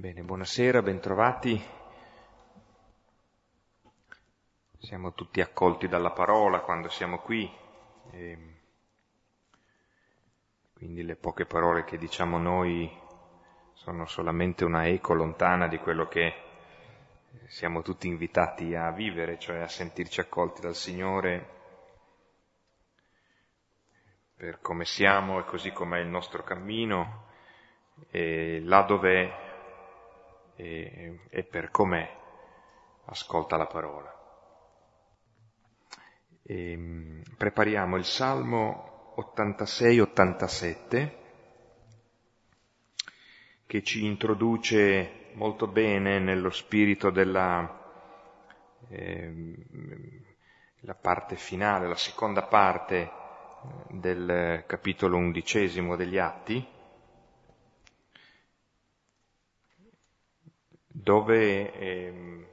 Bene, buonasera, bentrovati. Siamo tutti accolti dalla parola quando siamo qui. Quindi le poche parole che diciamo noi sono solamente una eco lontana di quello che siamo tutti invitati a vivere, cioè a sentirci accolti dal Signore per come siamo e così com'è il nostro cammino e là dove e, e per com'è ascolta la parola. E, ehm, prepariamo il Salmo 86-87 che ci introduce molto bene nello spirito della eh, la parte finale, la seconda parte eh, del capitolo undicesimo degli Atti, dove eh,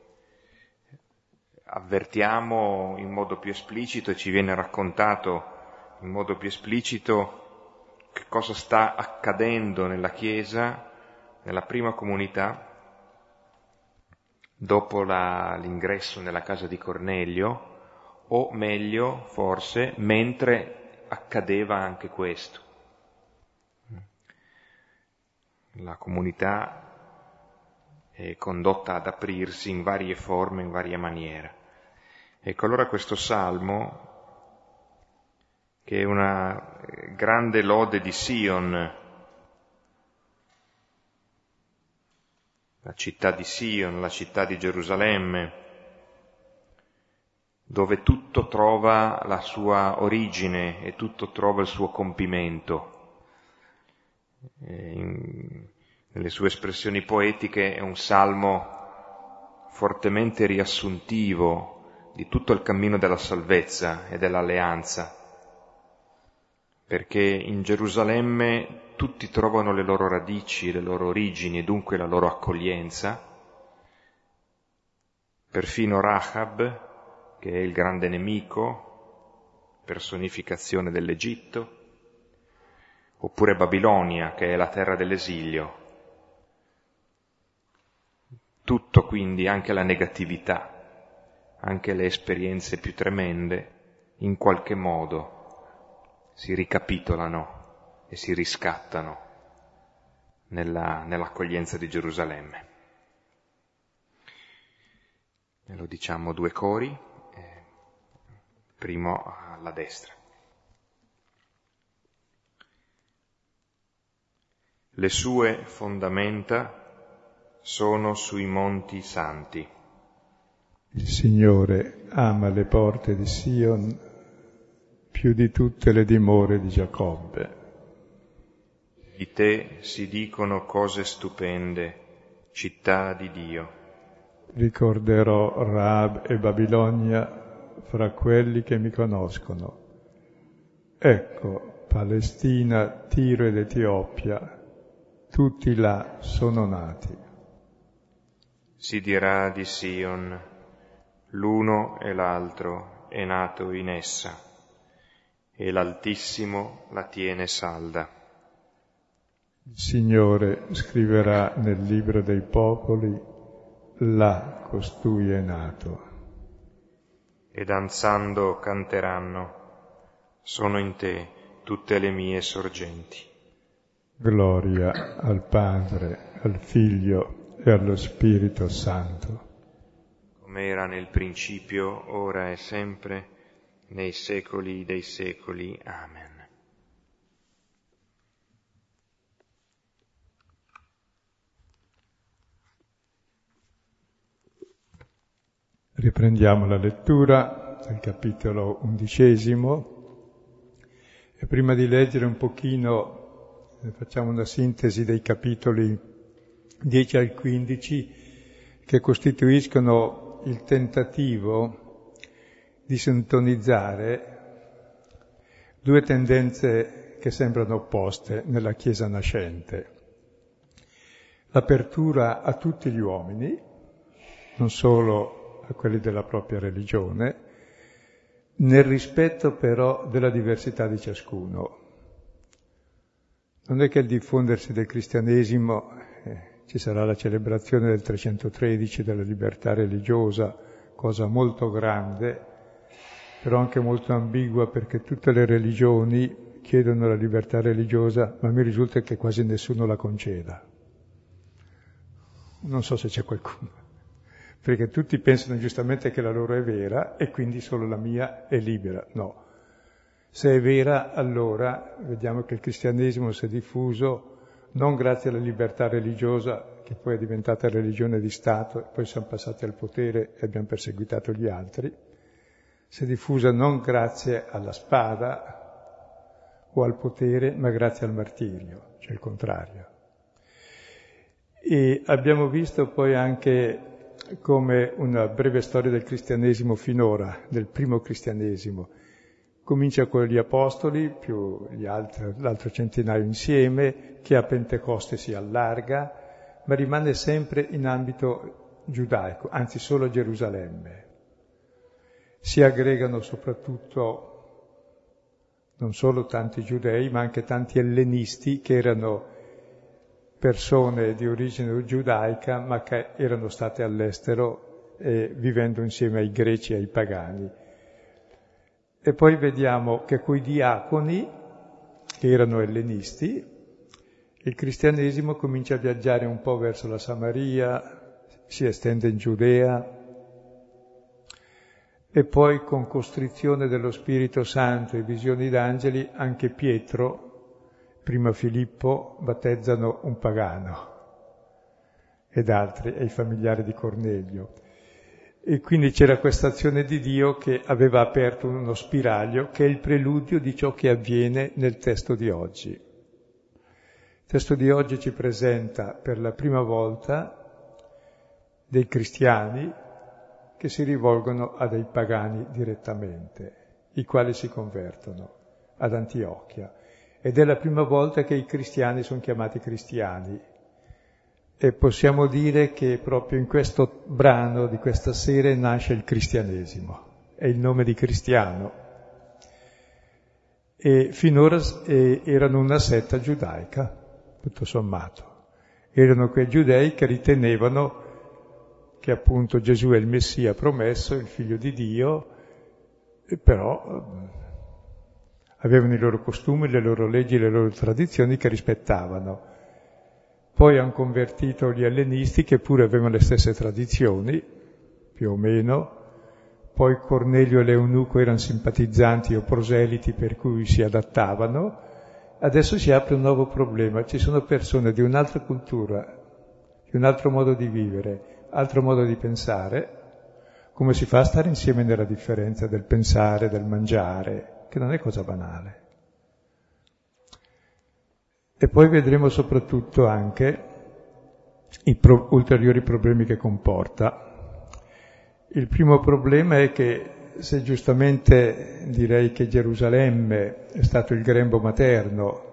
avvertiamo in modo più esplicito e ci viene raccontato in modo più esplicito che cosa sta accadendo nella Chiesa, nella prima comunità, dopo la, l'ingresso nella casa di Cornelio, o meglio, forse, mentre accadeva anche questo. La comunità è condotta ad aprirsi in varie forme, in varie maniere. Ecco allora questo salmo, che è una grande lode di Sion, la città di Sion, la città di Gerusalemme, dove tutto trova la sua origine e tutto trova il suo compimento. In, nelle sue espressioni poetiche è un salmo fortemente riassuntivo di tutto il cammino della salvezza e dell'alleanza, perché in Gerusalemme tutti trovano le loro radici, le loro origini e dunque la loro accoglienza, perfino Rahab, che è il grande nemico, personificazione dell'Egitto, oppure Babilonia, che è la terra dell'esilio, tutto quindi, anche la negatività, anche le esperienze più tremende, in qualche modo si ricapitolano e si riscattano nella, nell'accoglienza di Gerusalemme. E lo diciamo due cori, eh, primo alla destra. Le sue fondamenta sono sui monti santi. Il Signore ama le porte di Sion più di tutte le dimore di Giacobbe. Di te si dicono cose stupende, città di Dio. Ricorderò Raab e Babilonia fra quelli che mi conoscono. Ecco, Palestina, Tiro ed Etiopia, tutti là sono nati si dirà di Sion, l'uno e l'altro è nato in essa, e l'Altissimo la tiene salda. Il Signore scriverà nel libro dei popoli, là costui è nato. E danzando canteranno, sono in te tutte le mie sorgenti. Gloria al Padre, al Figlio e allo Spirito Santo. Come era nel principio, ora e sempre, nei secoli dei secoli. Amen. Riprendiamo la lettura del capitolo undicesimo e prima di leggere un pochino facciamo una sintesi dei capitoli 10 al 15, che costituiscono il tentativo di sintonizzare due tendenze che sembrano opposte nella Chiesa nascente. L'apertura a tutti gli uomini, non solo a quelli della propria religione, nel rispetto però della diversità di ciascuno. Non è che il diffondersi del cristianesimo eh, ci sarà la celebrazione del 313 della libertà religiosa, cosa molto grande, però anche molto ambigua perché tutte le religioni chiedono la libertà religiosa, ma mi risulta che quasi nessuno la conceda. Non so se c'è qualcuno, perché tutti pensano giustamente che la loro è vera e quindi solo la mia è libera. No. Se è vera, allora vediamo che il cristianesimo si è diffuso non grazie alla libertà religiosa, che poi è diventata religione di Stato, e poi siamo passati al potere e abbiamo perseguitato gli altri, si è diffusa non grazie alla spada o al potere, ma grazie al martirio, cioè il contrario. E abbiamo visto poi anche come una breve storia del cristianesimo finora, del primo cristianesimo, Comincia con gli apostoli, più altri, l'altro centinaio insieme, che a Pentecoste si allarga, ma rimane sempre in ambito giudaico, anzi solo a Gerusalemme. Si aggregano soprattutto non solo tanti giudei, ma anche tanti ellenisti che erano persone di origine giudaica, ma che erano state all'estero e vivendo insieme ai greci e ai pagani e poi vediamo che quei diaconi, che erano ellenisti, il cristianesimo comincia a viaggiare un po' verso la Samaria, si estende in Giudea e poi con costrizione dello Spirito Santo e visioni d'angeli anche Pietro, prima Filippo, battezzano un pagano ed altri, e i familiari di Cornelio. E quindi c'era questa azione di Dio che aveva aperto uno spiraglio che è il preludio di ciò che avviene nel testo di oggi. Il testo di oggi ci presenta per la prima volta dei cristiani che si rivolgono a dei pagani direttamente, i quali si convertono ad Antiochia. Ed è la prima volta che i cristiani sono chiamati cristiani, e possiamo dire che proprio in questo brano di questa sera nasce il cristianesimo, è il nome di cristiano. E finora erano una setta giudaica, tutto sommato. Erano quei giudei che ritenevano che appunto Gesù è il Messia promesso, il figlio di Dio, però avevano i loro costumi, le loro leggi, le loro tradizioni che rispettavano poi hanno convertito gli ellenisti che pure avevano le stesse tradizioni, più o meno. Poi Cornelio e l'Eunuco erano simpatizzanti o proseliti per cui si adattavano. Adesso si apre un nuovo problema. Ci sono persone di un'altra cultura, di un altro modo di vivere, altro modo di pensare. Come si fa a stare insieme nella differenza del pensare, del mangiare, che non è cosa banale. E poi vedremo soprattutto anche i pro- ulteriori problemi che comporta. Il primo problema è che se giustamente direi che Gerusalemme è stato il grembo materno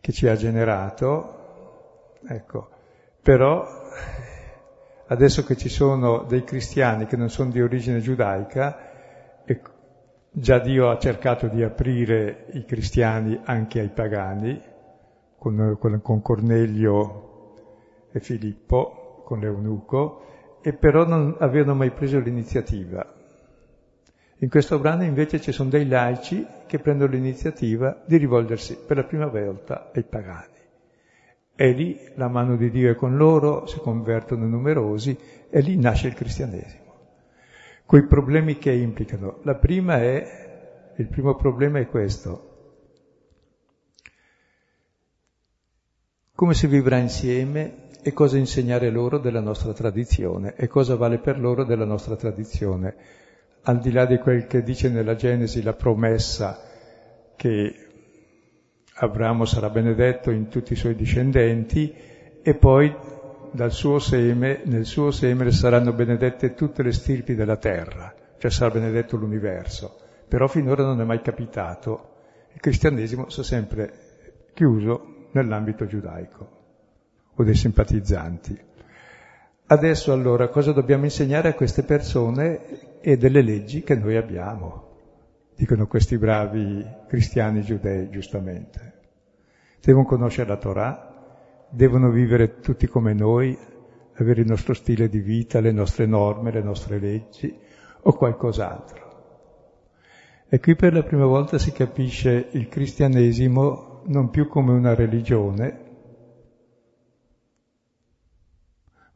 che ci ha generato, ecco, però adesso che ci sono dei cristiani che non sono di origine giudaica, e Già Dio ha cercato di aprire i cristiani anche ai pagani, con, con Cornelio e Filippo, con l'Eunuco, e però non avevano mai preso l'iniziativa. In questo brano invece ci sono dei laici che prendono l'iniziativa di rivolgersi per la prima volta ai pagani. E lì la mano di Dio è con loro, si convertono numerosi e lì nasce il cristianesimo coi problemi che implicano. La prima è, il primo problema è questo. Come si vivrà insieme e cosa insegnare loro della nostra tradizione e cosa vale per loro della nostra tradizione, al di là di quel che dice nella Genesi la promessa che Abramo sarà benedetto in tutti i suoi discendenti e poi dal suo seme, nel suo seme saranno benedette tutte le stirpi della terra, cioè sarà benedetto l'universo. Però finora non è mai capitato. Il cristianesimo si è sempre chiuso nell'ambito giudaico o dei simpatizzanti. Adesso allora cosa dobbiamo insegnare a queste persone e delle leggi che noi abbiamo? Dicono questi bravi cristiani giudei, giustamente. Devono conoscere la Torah, devono vivere tutti come noi, avere il nostro stile di vita, le nostre norme, le nostre leggi o qualcos'altro. E qui per la prima volta si capisce il cristianesimo non più come una religione,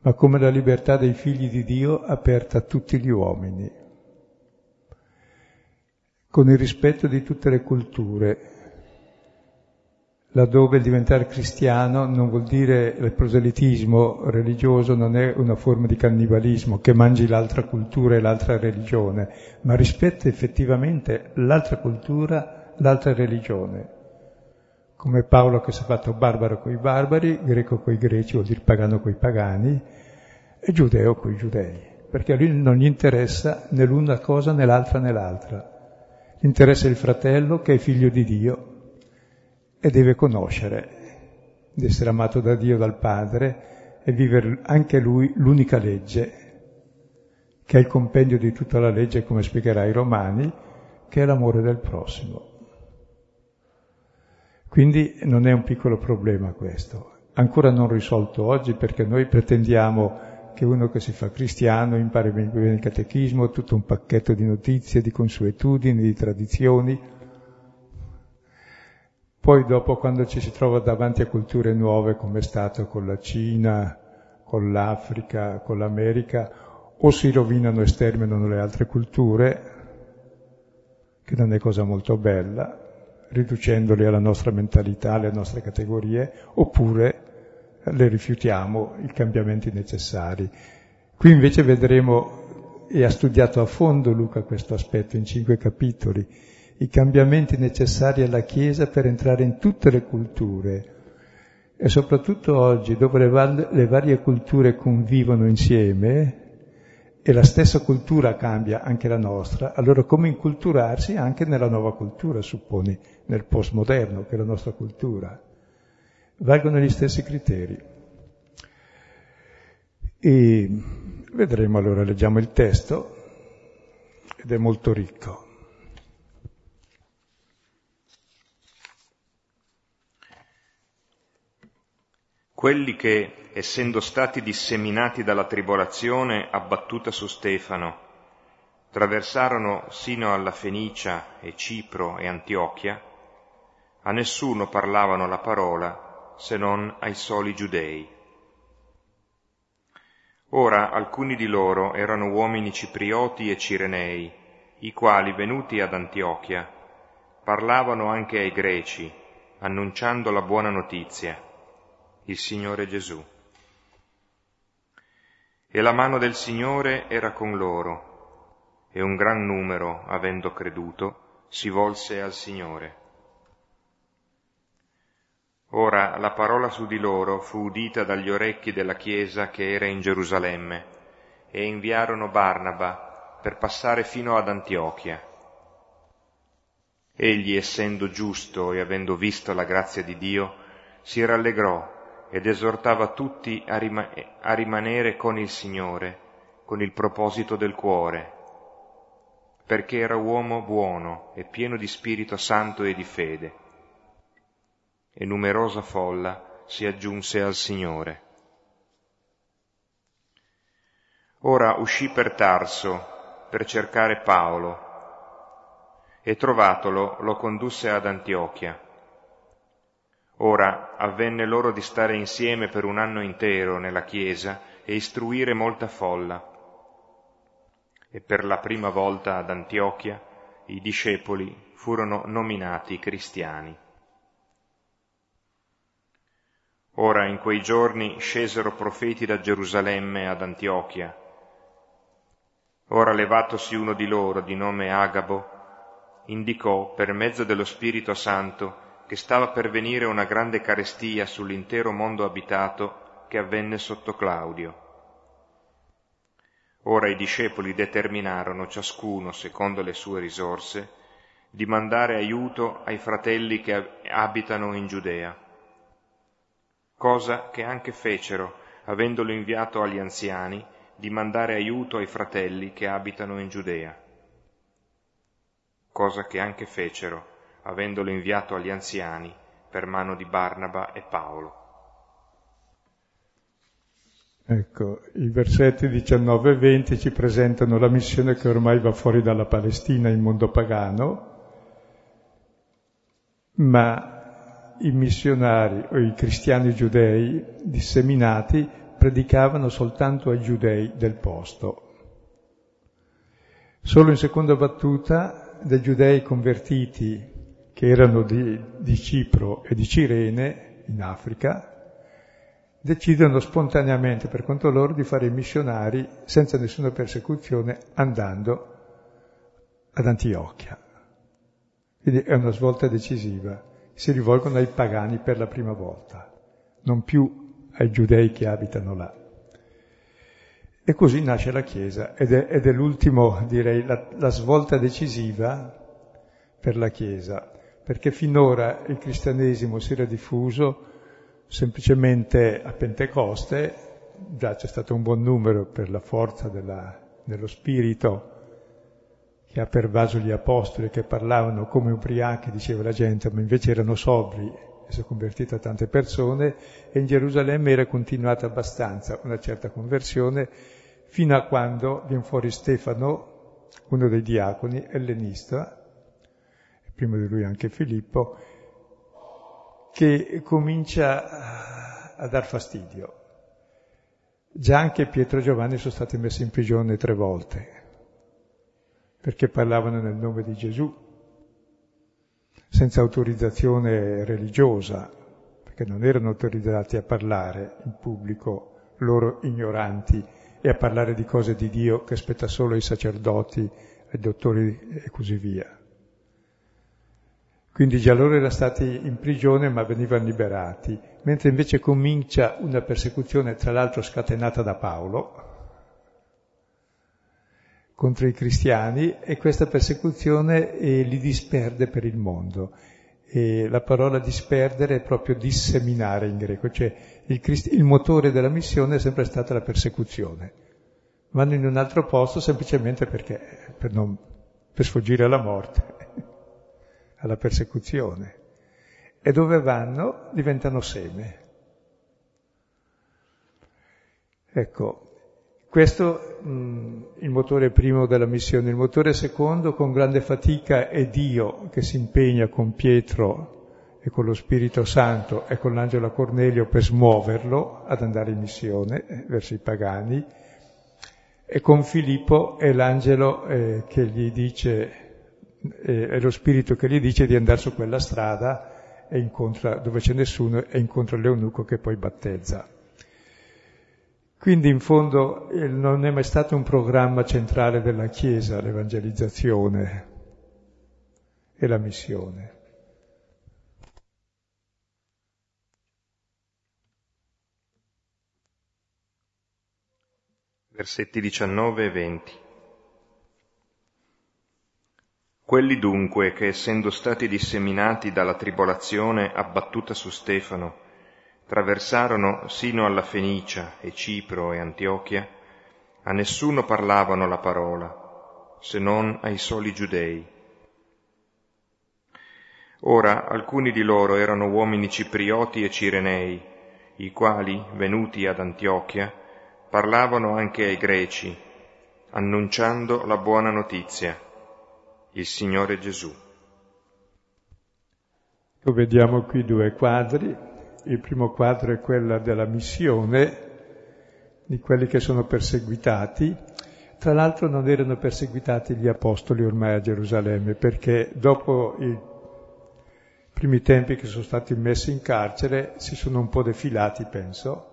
ma come la libertà dei figli di Dio aperta a tutti gli uomini, con il rispetto di tutte le culture, laddove diventare cristiano non vuol dire il proselitismo religioso, non è una forma di cannibalismo che mangi l'altra cultura e l'altra religione, ma rispetta effettivamente l'altra cultura, l'altra religione. Come Paolo che si è fatto barbaro coi barbari, greco coi greci, vuol dire pagano coi pagani, e giudeo coi giudei, perché a lui non gli interessa né l'una cosa né l'altra né l'altra. Gli interessa il fratello che è figlio di Dio e deve conoscere di essere amato da Dio, dal Padre e vivere anche lui l'unica legge, che è il compendio di tutta la legge, come spiegherà ai Romani, che è l'amore del prossimo. Quindi non è un piccolo problema questo, ancora non risolto oggi perché noi pretendiamo che uno che si fa cristiano impari bene il catechismo, tutto un pacchetto di notizie, di consuetudini, di tradizioni, poi dopo quando ci si trova davanti a culture nuove come è stato con la Cina, con l'Africa, con l'America, o si rovinano e sterminano le altre culture, che non è cosa molto bella, riducendoli alla nostra mentalità, alle nostre categorie, oppure le rifiutiamo i cambiamenti necessari. Qui invece vedremo, e ha studiato a fondo Luca questo aspetto in cinque capitoli, i cambiamenti necessari alla Chiesa per entrare in tutte le culture e soprattutto oggi dove le, val- le varie culture convivono insieme e la stessa cultura cambia anche la nostra, allora come inculturarsi anche nella nuova cultura, supponi, nel postmoderno che è la nostra cultura? Valgono gli stessi criteri. E vedremo allora, leggiamo il testo ed è molto ricco. Quelli che, essendo stati disseminati dalla tribolazione abbattuta su Stefano, traversarono sino alla Fenicia e Cipro e Antiochia, a nessuno parlavano la parola se non ai soli giudei. Ora alcuni di loro erano uomini ciprioti e cirenei, i quali, venuti ad Antiochia, parlavano anche ai greci, annunciando la buona notizia il Signore Gesù. E la mano del Signore era con loro, e un gran numero, avendo creduto, si volse al Signore. Ora la parola su di loro fu udita dagli orecchi della Chiesa che era in Gerusalemme, e inviarono Barnaba per passare fino ad Antiochia. Egli, essendo giusto e avendo visto la grazia di Dio, si rallegrò ed esortava tutti a, rima- a rimanere con il Signore, con il proposito del cuore, perché era uomo buono e pieno di Spirito Santo e di fede. E numerosa folla si aggiunse al Signore. Ora uscì per Tarso per cercare Paolo e trovatolo lo condusse ad Antiochia Ora avvenne loro di stare insieme per un anno intero nella Chiesa e istruire molta folla. E per la prima volta ad Antiochia i discepoli furono nominati cristiani. Ora in quei giorni scesero profeti da Gerusalemme ad Antiochia. Ora levatosi uno di loro, di nome Agabo, indicò per mezzo dello Spirito Santo che stava per venire una grande carestia sull'intero mondo abitato che avvenne sotto Claudio. Ora i discepoli determinarono, ciascuno secondo le sue risorse, di mandare aiuto ai fratelli che abitano in Giudea, cosa che anche fecero, avendolo inviato agli anziani, di mandare aiuto ai fratelli che abitano in Giudea, cosa che anche fecero, avendolo inviato agli anziani per mano di Barnaba e Paolo. Ecco, i versetti 19 e 20 ci presentano la missione che ormai va fuori dalla Palestina in mondo pagano, ma i missionari o i cristiani giudei disseminati predicavano soltanto ai giudei del posto. Solo in seconda battuta dei giudei convertiti che erano di, di Cipro e di Cirene in Africa decidono spontaneamente per conto loro di fare i missionari senza nessuna persecuzione andando ad Antiochia. Quindi è una svolta decisiva. Si rivolgono ai pagani per la prima volta, non più ai giudei che abitano là. E così nasce la Chiesa ed è, ed è l'ultimo, direi, la, la svolta decisiva per la Chiesa, perché finora il cristianesimo si era diffuso semplicemente a Pentecoste, già c'è stato un buon numero per la forza della, dello Spirito che ha pervaso gli apostoli che parlavano come ubriachi, diceva la gente, ma invece erano sobri e si è convertita tante persone. E in Gerusalemme era continuata abbastanza una certa conversione fino a quando viene fuori Stefano, uno dei diaconi, ellenista, prima di lui anche Filippo, che comincia a dar fastidio. Già anche Pietro e Giovanni sono stati messi in prigione tre volte, perché parlavano nel nome di Gesù, senza autorizzazione religiosa, perché non erano autorizzati a parlare in pubblico, loro ignoranti, e a parlare di cose di Dio che spetta solo ai sacerdoti, ai dottori e così via. Quindi già loro erano stati in prigione ma venivano liberati, mentre invece comincia una persecuzione, tra l'altro scatenata da Paolo, contro i cristiani e questa persecuzione eh, li disperde per il mondo. E la parola disperdere è proprio disseminare in greco, cioè il, Christ- il motore della missione è sempre stata la persecuzione. Vanno in un altro posto semplicemente perché, per, non, per sfuggire alla morte alla persecuzione e dove vanno diventano seme. Ecco, questo mh, il motore primo della missione. Il motore secondo, con grande fatica, è Dio che si impegna con Pietro e con lo Spirito Santo e con l'angelo Cornelio per smuoverlo ad andare in missione eh, verso i pagani. E con Filippo è l'angelo eh, che gli dice è lo spirito che gli dice di andare su quella strada e incontra, dove c'è nessuno e incontra l'eunuco che poi battezza. Quindi in fondo non è mai stato un programma centrale della Chiesa l'evangelizzazione e la missione. Versetti 19 e 20. Quelli dunque che, essendo stati disseminati dalla tribolazione abbattuta su Stefano, traversarono sino alla Fenicia e Cipro e Antiochia, a nessuno parlavano la parola, se non ai soli giudei. Ora alcuni di loro erano uomini ciprioti e cirenei, i quali, venuti ad Antiochia, parlavano anche ai greci, annunciando la buona notizia il Signore Gesù. Vediamo qui due quadri. Il primo quadro è quello della missione di quelli che sono perseguitati. Tra l'altro non erano perseguitati gli apostoli ormai a Gerusalemme perché dopo i primi tempi che sono stati messi in carcere si sono un po' defilati, penso,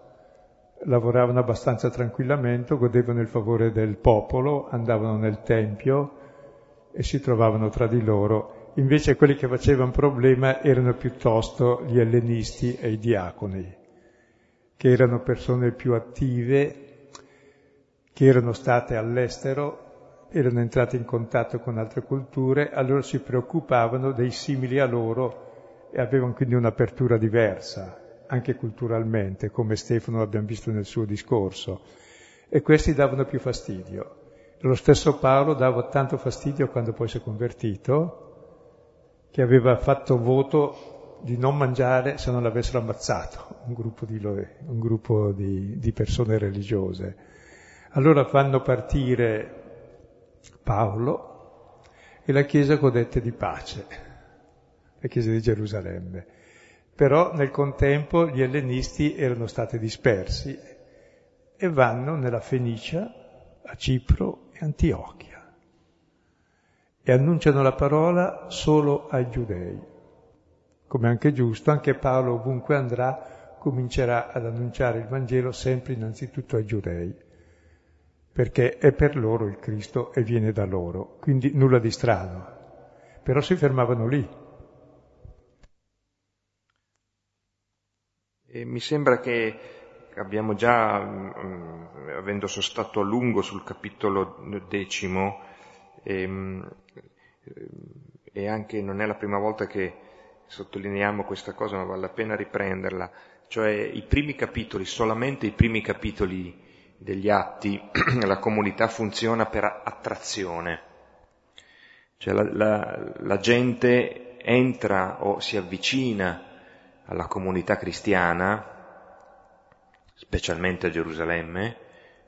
lavoravano abbastanza tranquillamente, godevano il favore del popolo, andavano nel Tempio, e si trovavano tra di loro. Invece quelli che facevano problema erano piuttosto gli ellenisti e i diaconi, che erano persone più attive, che erano state all'estero, erano entrate in contatto con altre culture, allora si preoccupavano dei simili a loro e avevano quindi un'apertura diversa, anche culturalmente, come Stefano abbiamo visto nel suo discorso. E questi davano più fastidio. Lo stesso Paolo dava tanto fastidio quando poi si è convertito, che aveva fatto voto di non mangiare se non l'avessero ammazzato, un gruppo di, un gruppo di, di persone religiose. Allora fanno partire Paolo e la Chiesa godette di pace, la Chiesa di Gerusalemme. Però nel contempo gli ellenisti erano stati dispersi e vanno nella Fenicia, a Cipro e Antiochia e annunciano la parola solo ai giudei. Come anche giusto, anche Paolo ovunque andrà comincerà ad annunciare il Vangelo sempre innanzitutto ai giudei perché è per loro il Cristo e viene da loro, quindi nulla di strano. Però si fermavano lì. E mi sembra che abbiamo già, mh, mm, avendo sostato a lungo sul capitolo decimo, e, mh, e anche non è la prima volta che sottolineiamo questa cosa, ma vale la pena riprenderla, cioè i primi capitoli, solamente i primi capitoli degli atti la comunità funziona per attrazione, cioè la, la, la gente entra o si avvicina alla comunità cristiana, specialmente a Gerusalemme,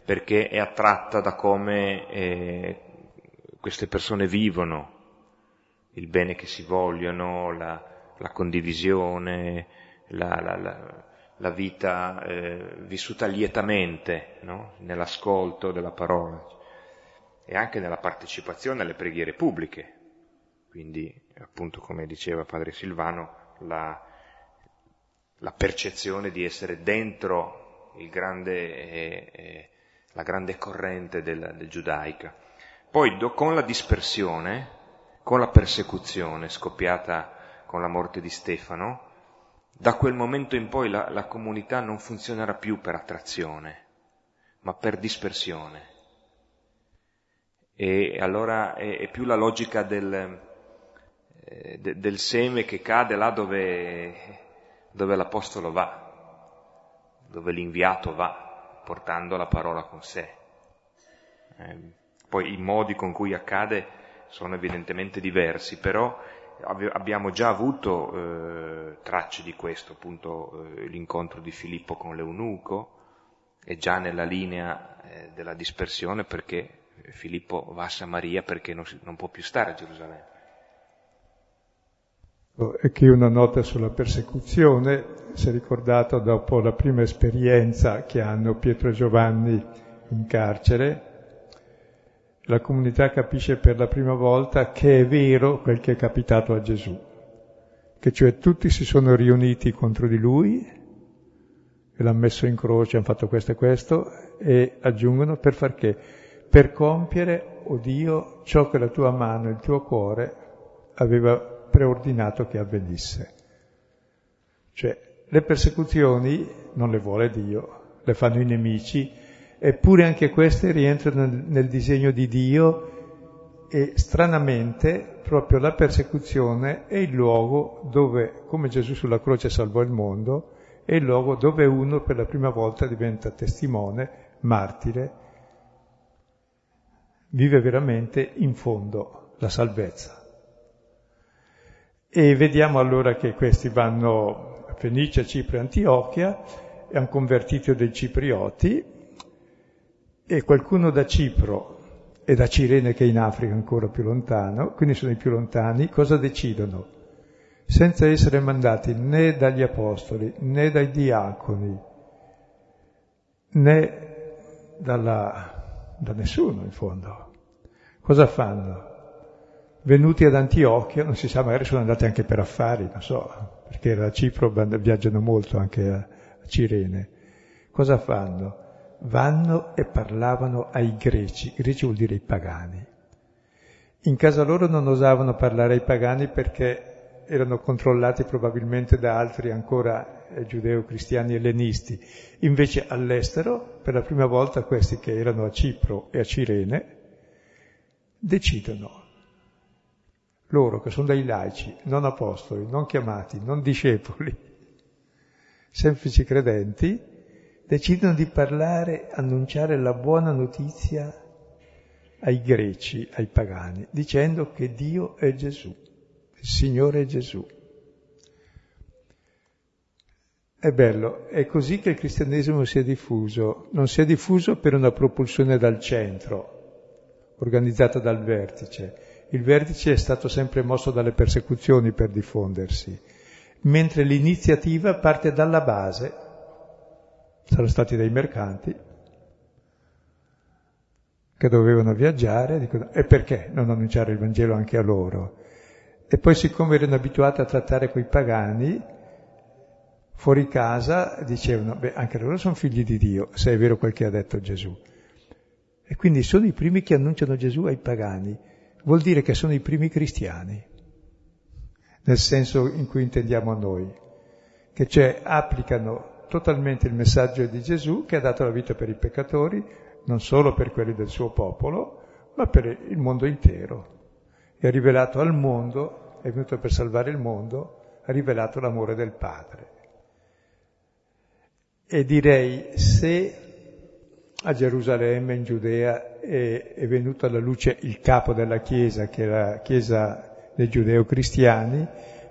perché è attratta da come eh, queste persone vivono, il bene che si vogliono, la, la condivisione, la, la, la vita eh, vissuta lietamente, no? nell'ascolto della parola e anche nella partecipazione alle preghiere pubbliche. Quindi, appunto, come diceva padre Silvano, la, la percezione di essere dentro grande, eh, eh, la grande corrente del, del giudaica. Poi, do, con la dispersione, con la persecuzione scoppiata con la morte di Stefano, da quel momento in poi la, la comunità non funzionerà più per attrazione, ma per dispersione. E allora è, è più la logica del, eh, de, del, seme che cade là dove, dove l'Apostolo va, dove l'inviato va, portando la parola con sé. Eh, poi i modi con cui accade sono evidentemente diversi, però abbiamo già avuto eh, tracce di questo, appunto eh, l'incontro di Filippo con l'eunuco, è già nella linea eh, della dispersione perché Filippo va a Samaria perché non, si, non può più stare a Gerusalemme. Oh, e qui una nota sulla persecuzione, si è ricordato dopo la prima esperienza che hanno Pietro e Giovanni in carcere, la comunità capisce per la prima volta che è vero quel che è capitato a Gesù, che cioè tutti si sono riuniti contro di lui e l'hanno messo in croce, hanno fatto questo e questo, e aggiungono per far che? Per compiere, o oh Dio, ciò che la tua mano e il tuo cuore aveva preordinato che avvenisse. Cioè, le persecuzioni non le vuole Dio, le fanno i nemici, eppure anche queste rientrano nel disegno di Dio e stranamente proprio la persecuzione è il luogo dove, come Gesù sulla croce salvò il mondo, è il luogo dove uno per la prima volta diventa testimone, martire, vive veramente in fondo la salvezza. E vediamo allora che questi vanno a Fenicia, Cipro e Antiochia, e hanno convertito dei ciprioti, e qualcuno da Cipro e da Cirene che è in Africa ancora più lontano, quindi sono i più lontani, cosa decidono? Senza essere mandati né dagli apostoli né dai diaconi né dalla, da nessuno in fondo. Cosa fanno? Venuti ad Antiochia, non si sa, magari sono andati anche per affari, non so, perché da Cipro viaggiano molto anche a Cirene. Cosa fanno? vanno e parlavano ai greci, greci vuol dire i pagani. In casa loro non osavano parlare ai pagani perché erano controllati probabilmente da altri ancora eh, giudeo-cristiani ellenisti. Invece all'estero, per la prima volta questi che erano a Cipro e a Cirene, decidono, loro che sono dei laici, non apostoli, non chiamati, non discepoli, semplici credenti, decidono di parlare, annunciare la buona notizia ai greci, ai pagani, dicendo che Dio è Gesù, il Signore è Gesù. È bello, è così che il cristianesimo si è diffuso. Non si è diffuso per una propulsione dal centro, organizzata dal vertice. Il vertice è stato sempre mosso dalle persecuzioni per diffondersi, mentre l'iniziativa parte dalla base. Sono stati dei mercanti che dovevano viaggiare, dicono, e perché non annunciare il Vangelo anche a loro? E poi siccome erano abituati a trattare quei pagani, fuori casa dicevano, beh, anche loro sono figli di Dio, se è vero quel che ha detto Gesù. E quindi sono i primi che annunciano Gesù ai pagani. Vuol dire che sono i primi cristiani, nel senso in cui intendiamo noi, che cioè applicano totalmente il messaggio di Gesù che ha dato la vita per i peccatori, non solo per quelli del suo popolo, ma per il mondo intero. E ha rivelato al mondo, è venuto per salvare il mondo, ha rivelato l'amore del Padre. E direi, se a Gerusalemme, in Giudea, è, è venuto alla luce il capo della Chiesa, che è la Chiesa dei giudeo-cristiani,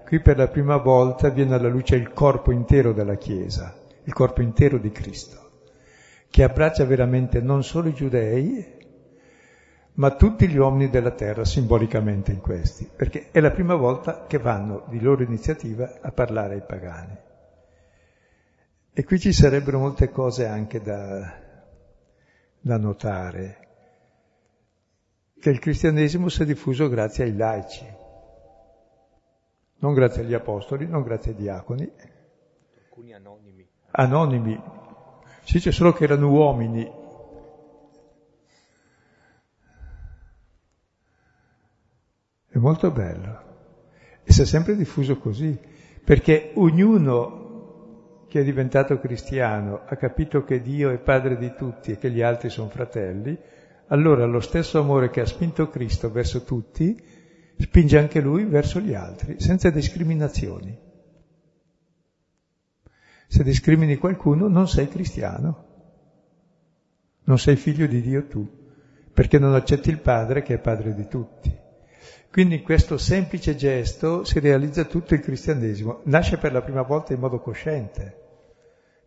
qui per la prima volta viene alla luce il corpo intero della Chiesa, il corpo intero di Cristo, che abbraccia veramente non solo i giudei, ma tutti gli uomini della terra simbolicamente in questi, perché è la prima volta che vanno di loro iniziativa a parlare ai pagani. E qui ci sarebbero molte cose anche da, da notare, che il cristianesimo si è diffuso grazie ai laici, non grazie agli apostoli, non grazie ai diaconi. Alcuni anonimi. Anonimi. Si dice solo che erano uomini. È molto bello. E si è sempre diffuso così, perché ognuno che è diventato cristiano ha capito che Dio è padre di tutti e che gli altri sono fratelli, allora lo stesso amore che ha spinto Cristo verso tutti spinge anche lui verso gli altri, senza discriminazioni. Se discrimini qualcuno non sei cristiano, non sei figlio di Dio tu, perché non accetti il Padre che è padre di tutti. Quindi in questo semplice gesto si realizza tutto il cristianesimo. Nasce per la prima volta in modo cosciente,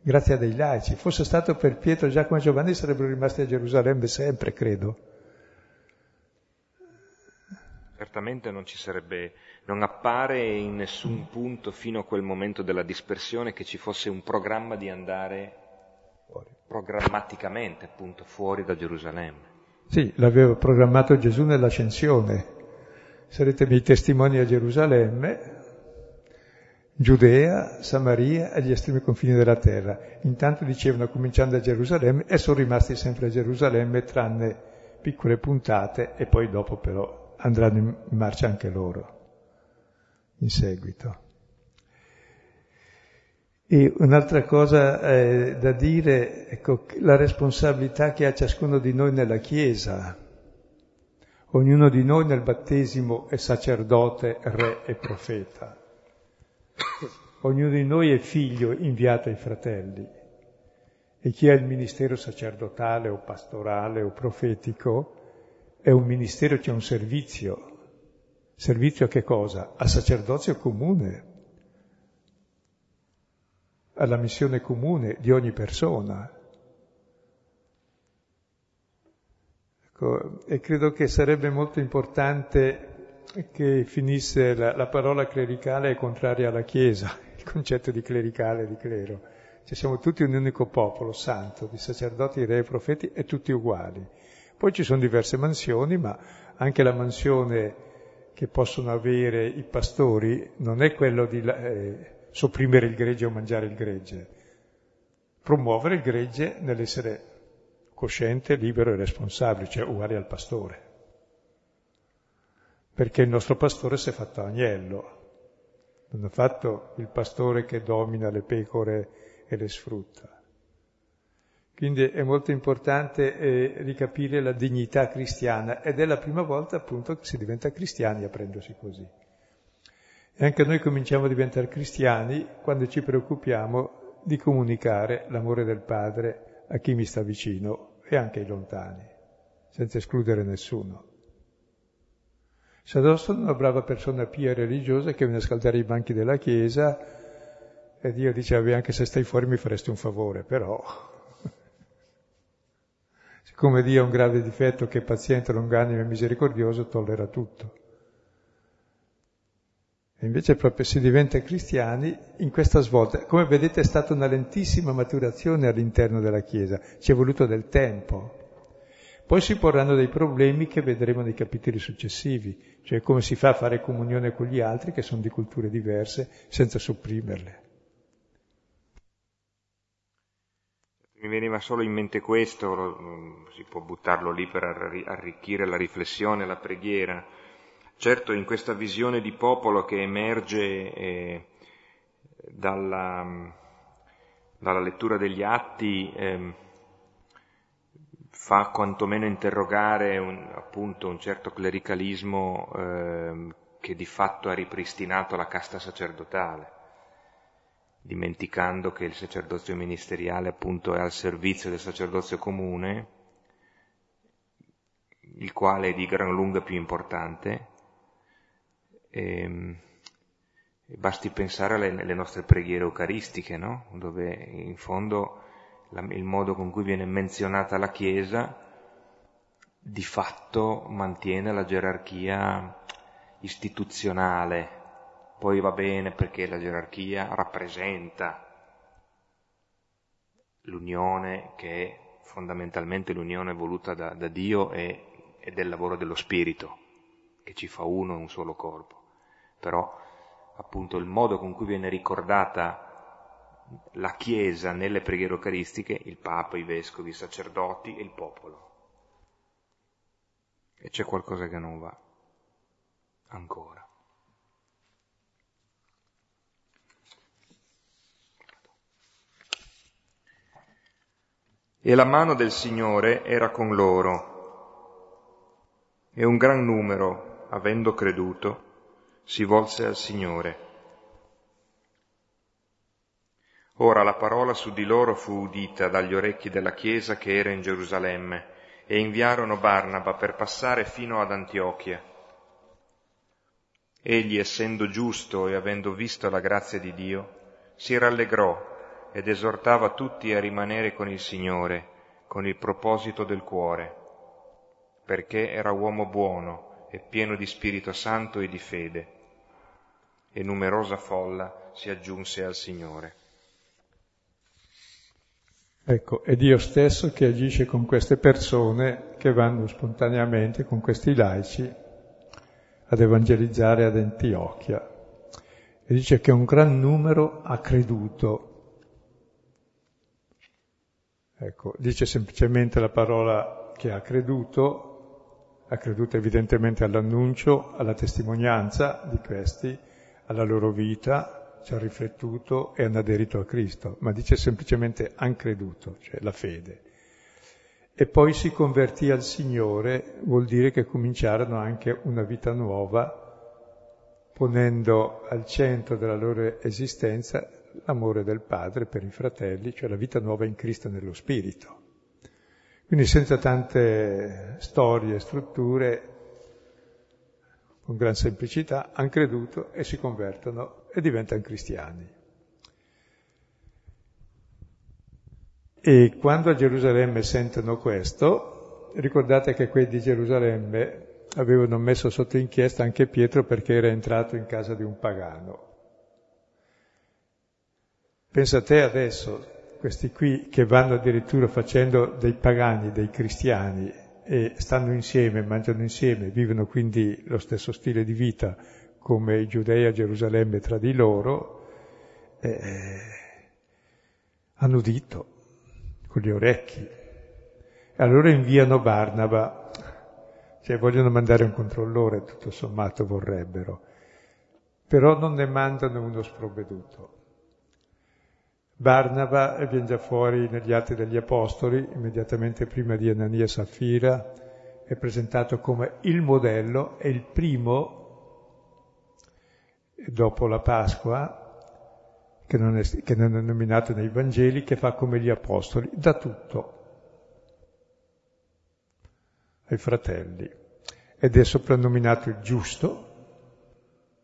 grazie a dei laici. Fosse stato per Pietro, Giacomo e Giovanni sarebbero rimasti a Gerusalemme sempre, credo. Certamente non ci sarebbe, non appare in nessun punto fino a quel momento della dispersione che ci fosse un programma di andare fuori. programmaticamente appunto fuori da Gerusalemme. Sì, l'aveva programmato Gesù nell'ascensione sarete miei testimoni a Gerusalemme, Giudea, Samaria e agli estremi confini della terra. Intanto dicevano cominciando a Gerusalemme e sono rimasti sempre a Gerusalemme tranne piccole puntate e poi dopo però andranno in marcia anche loro in seguito. E un'altra cosa eh, da dire, ecco, la responsabilità che ha ciascuno di noi nella Chiesa, Ognuno di noi nel battesimo è sacerdote, re e profeta. Ognuno di noi è figlio inviato ai fratelli. E chi ha il ministero sacerdotale o pastorale o profetico è un ministero, c'è un servizio. Servizio a che cosa? A sacerdozio comune, alla missione comune di ogni persona. Ecco, e credo che sarebbe molto importante che finisse la, la parola clericale contraria alla Chiesa, il concetto di clericale, di clero. Cioè siamo tutti un unico popolo santo, di sacerdoti, re e profeti, e tutti uguali. Poi ci sono diverse mansioni, ma anche la mansione che possono avere i pastori non è quello di eh, sopprimere il gregge o mangiare il gregge, promuovere il gregge nell'essere cosciente, libero e responsabile, cioè uguale al pastore. Perché il nostro pastore si è fatto agnello, non ha fatto il pastore che domina le pecore e le sfrutta. Quindi è molto importante eh, ricapire la dignità cristiana ed è la prima volta appunto che si diventa cristiani apprendosi così. E anche noi cominciamo a diventare cristiani quando ci preoccupiamo di comunicare l'amore del Padre a chi mi sta vicino e anche ai lontani, senza escludere nessuno. Sadoston, una brava persona pia e religiosa che viene a scaldare i banchi della chiesa E Dio dice, anche se stai fuori mi faresti un favore, però... Siccome Dio ha un grave difetto che è paziente, longanimo e misericordioso, tollera tutto. E invece proprio si diventa cristiani in questa svolta. Come vedete è stata una lentissima maturazione all'interno della Chiesa, ci è voluto del tempo. Poi si porranno dei problemi che vedremo nei capitoli successivi, cioè come si fa a fare comunione con gli altri che sono di culture diverse senza sopprimerle. Mi veniva solo in mente questo, si può buttarlo lì per arricchire la riflessione, la preghiera Certo in questa visione di popolo che emerge eh, dalla, dalla, lettura degli atti eh, fa quantomeno interrogare un, appunto un certo clericalismo eh, che di fatto ha ripristinato la casta sacerdotale, dimenticando che il sacerdozio ministeriale appunto è al servizio del sacerdozio comune, il quale è di gran lunga più importante, e, ehm, basti pensare alle, alle, nostre preghiere eucaristiche, no? dove in fondo la, il modo con cui viene menzionata la Chiesa di fatto mantiene la gerarchia istituzionale. Poi va bene perché la gerarchia rappresenta l'unione che è fondamentalmente l'unione voluta da, da Dio e, e del lavoro dello Spirito, che ci fa uno in un solo corpo però appunto il modo con cui viene ricordata la Chiesa nelle preghiere eucaristiche, il Papa, i Vescovi, i sacerdoti e il popolo. E c'è qualcosa che non va ancora. E la mano del Signore era con loro, e un gran numero, avendo creduto, si volse al Signore. Ora la parola su di loro fu udita dagli orecchi della Chiesa che era in Gerusalemme e inviarono Barnaba per passare fino ad Antiochia. Egli, essendo giusto e avendo visto la grazia di Dio, si rallegrò ed esortava tutti a rimanere con il Signore, con il proposito del cuore, perché era uomo buono e pieno di Spirito Santo e di fede, e numerosa folla si aggiunse al Signore. Ecco, è Dio stesso che agisce con queste persone che vanno spontaneamente, con questi laici, ad evangelizzare ad Antiochia. E dice che un gran numero ha creduto. Ecco, dice semplicemente la parola che ha creduto, ha creduto evidentemente all'annuncio, alla testimonianza di questi, alla loro vita, ci ha riflettuto e hanno aderito a Cristo, ma dice semplicemente han creduto, cioè la fede. E poi si convertì al Signore, vuol dire che cominciarono anche una vita nuova, ponendo al centro della loro esistenza l'amore del Padre per i fratelli, cioè la vita nuova in Cristo nello Spirito. Quindi senza tante storie strutture, con gran semplicità, hanno creduto e si convertono e diventano cristiani. E quando a Gerusalemme sentono questo, ricordate che quelli di Gerusalemme avevano messo sotto inchiesta anche Pietro perché era entrato in casa di un pagano. Pensate adesso, questi qui che vanno addirittura facendo dei pagani, dei cristiani, e stanno insieme, mangiano insieme, vivono quindi lo stesso stile di vita come i giudei a Gerusalemme tra di loro, eh, hanno udito con gli orecchi. E allora inviano Barnaba, cioè vogliono mandare un controllore, tutto sommato vorrebbero, però non ne mandano uno sprovveduto Barnaba viene già fuori negli Atti degli Apostoli, immediatamente prima di Anania e Saffira, è presentato come il modello, è il primo, dopo la Pasqua, che non, è, che non è nominato nei Vangeli, che fa come gli Apostoli, da tutto ai fratelli. Ed è soprannominato il giusto,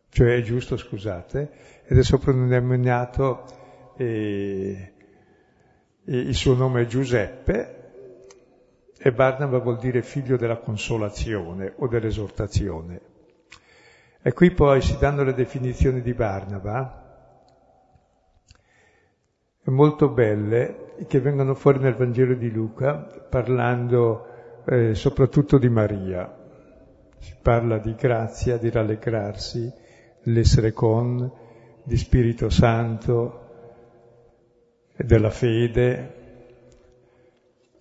cioè è giusto, scusate, ed è soprannominato e, e il suo nome è Giuseppe e Barnaba vuol dire figlio della consolazione o dell'esortazione. E qui poi si danno le definizioni di Barnaba, molto belle, che vengono fuori nel Vangelo di Luca, parlando eh, soprattutto di Maria. Si parla di grazia, di rallegrarsi, l'essere con, di Spirito Santo, della fede,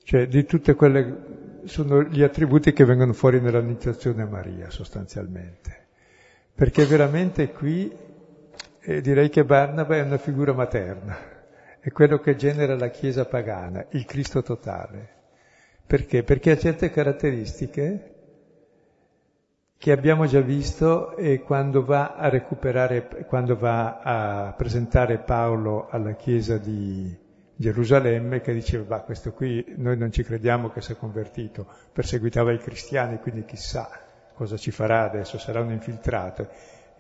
cioè di tutte quelle, sono gli attributi che vengono fuori nell'annunciazione a Maria sostanzialmente. Perché veramente qui eh, direi che Barnaba è una figura materna, è quello che genera la Chiesa pagana, il Cristo totale. Perché? Perché ha certe caratteristiche che abbiamo già visto e quando va a recuperare, quando va a presentare Paolo alla chiesa di Gerusalemme, che diceva, questo qui noi non ci crediamo che sia convertito, perseguitava i cristiani, quindi chissà cosa ci farà adesso, sarà un infiltrato.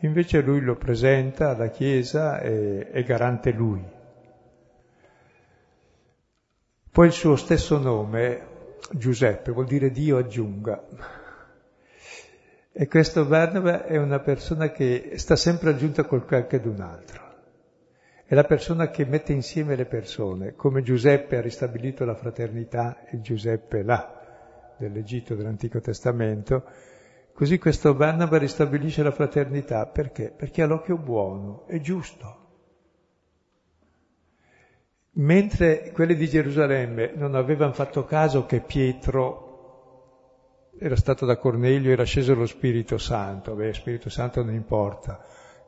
Invece lui lo presenta alla chiesa e è garante lui. Poi il suo stesso nome, Giuseppe, vuol dire Dio aggiunga. E questo Barnaba è una persona che sta sempre aggiunta col qualche d'un altro. È la persona che mette insieme le persone, come Giuseppe ha ristabilito la fraternità, il Giuseppe là, dell'Egitto dell'Antico Testamento, così questo Barnaba ristabilisce la fraternità. Perché? Perché ha l'occhio buono, è giusto. Mentre quelli di Gerusalemme non avevano fatto caso che Pietro era stato da Cornelio, era sceso lo Spirito Santo, beh, Spirito Santo non importa.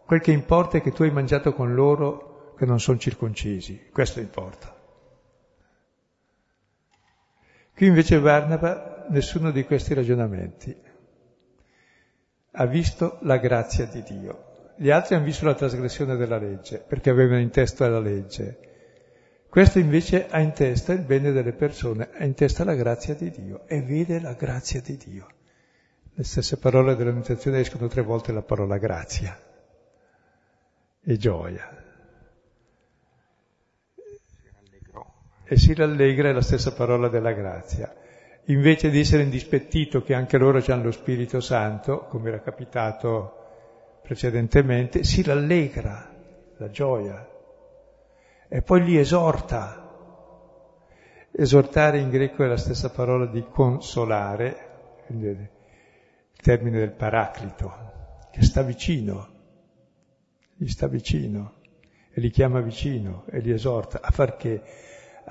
Quel che importa è che tu hai mangiato con loro che non sono circoncisi, questo importa. Qui invece Barnaba nessuno di questi ragionamenti. Ha visto la grazia di Dio. Gli altri hanno visto la trasgressione della legge, perché avevano in testa la legge. Questo invece ha in testa il bene delle persone, ha in testa la grazia di Dio e vede la grazia di Dio. Le stesse parole dell'annunciazione escono tre volte la parola grazia e gioia. E si rallegra è la stessa parola della grazia. Invece di essere indispettito che anche loro hanno lo Spirito Santo, come era capitato precedentemente, si rallegra la gioia, e poi li esorta. Esortare in greco è la stessa parola di consolare, il termine del paraclito, che sta vicino, gli sta vicino e li chiama vicino e li esorta a far che?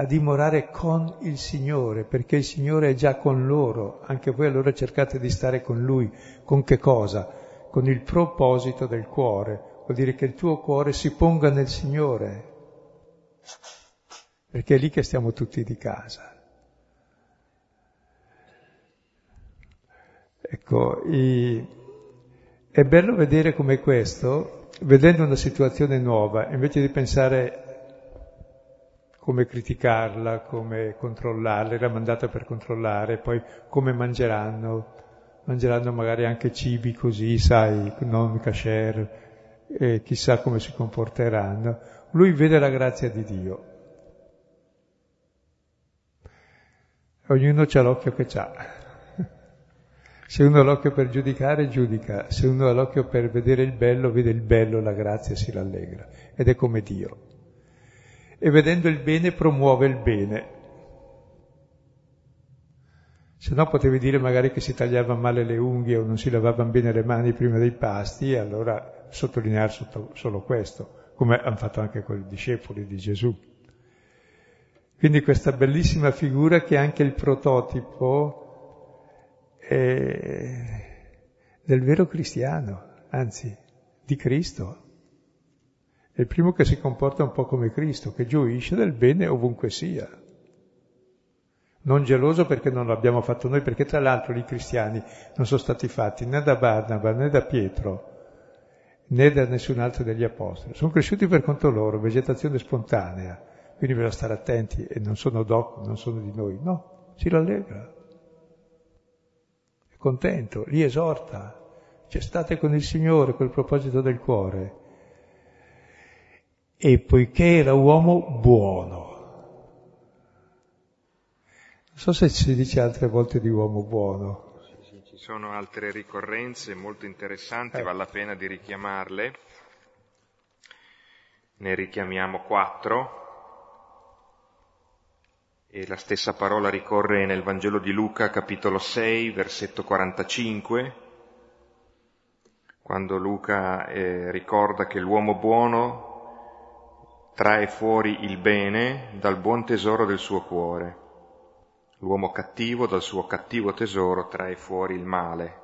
A dimorare con il Signore, perché il Signore è già con loro, anche voi allora cercate di stare con Lui, con che cosa? Con il proposito del cuore, vuol dire che il tuo cuore si ponga nel Signore, perché è lì che stiamo tutti di casa. Ecco, i... è bello vedere come questo, vedendo una situazione nuova, invece di pensare come criticarla, come controllarla, era mandata per controllare, poi come mangeranno, mangeranno magari anche cibi così, sai, non kasher, e chissà come si comporteranno lui vede la grazia di Dio. Ognuno ha l'occhio che ha. Se uno ha l'occhio per giudicare, giudica. Se uno ha l'occhio per vedere il bello, vede il bello, la grazia si rallegra. Ed è come Dio. E vedendo il bene, promuove il bene. Se no potevi dire magari che si tagliava male le unghie o non si lavavano bene le mani prima dei pasti, e allora sottolineare solo questo come hanno fatto anche con i discepoli di Gesù. Quindi questa bellissima figura che è anche il prototipo del vero cristiano, anzi di Cristo. È il primo che si comporta un po' come Cristo, che gioisce del bene ovunque sia. Non geloso perché non l'abbiamo fatto noi, perché tra l'altro i cristiani non sono stati fatti né da Barnaba né da Pietro, né da nessun altro degli apostoli. Sono cresciuti per conto loro, vegetazione spontanea, quindi bisogna stare attenti e non sono doc, non sono di noi, no, si rallegra, è contento, li esorta, cioè state con il Signore, quel proposito del cuore. e poiché era uomo buono. Non so se si dice altre volte di uomo buono. Ci sono altre ricorrenze molto interessanti, eh. vale la pena di richiamarle. Ne richiamiamo quattro. E la stessa parola ricorre nel Vangelo di Luca, capitolo 6, versetto 45, quando Luca eh, ricorda che l'uomo buono trae fuori il bene dal buon tesoro del suo cuore. L'uomo cattivo dal suo cattivo tesoro trae fuori il male,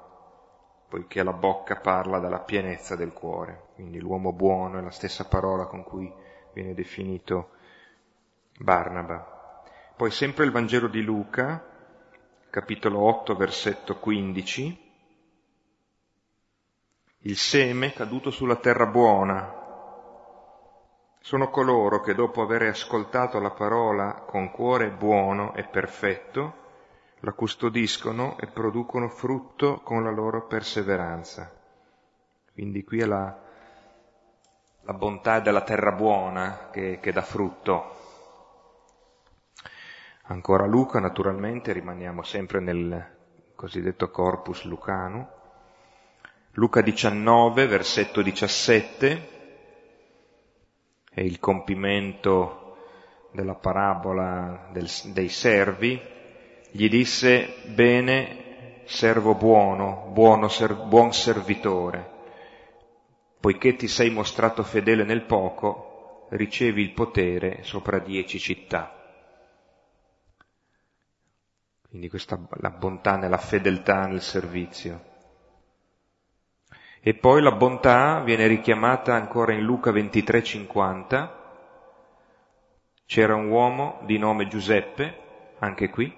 poiché la bocca parla dalla pienezza del cuore. Quindi l'uomo buono è la stessa parola con cui viene definito Barnaba. Poi sempre il Vangelo di Luca, capitolo 8, versetto 15. Il seme caduto sulla terra buona sono coloro che dopo aver ascoltato la parola con cuore buono e perfetto, la custodiscono e producono frutto con la loro perseveranza. Quindi qui è la, la bontà della terra buona che, che dà frutto. Ancora Luca, naturalmente, rimaniamo sempre nel cosiddetto corpus lucano. Luca 19, versetto 17, è il compimento della parabola del, dei servi. Gli disse, bene, servo buono, buono ser, buon servitore, poiché ti sei mostrato fedele nel poco, ricevi il potere sopra dieci città. Quindi questa la bontà nella fedeltà nel servizio. E poi la bontà viene richiamata ancora in Luca 23:50. C'era un uomo di nome Giuseppe, anche qui,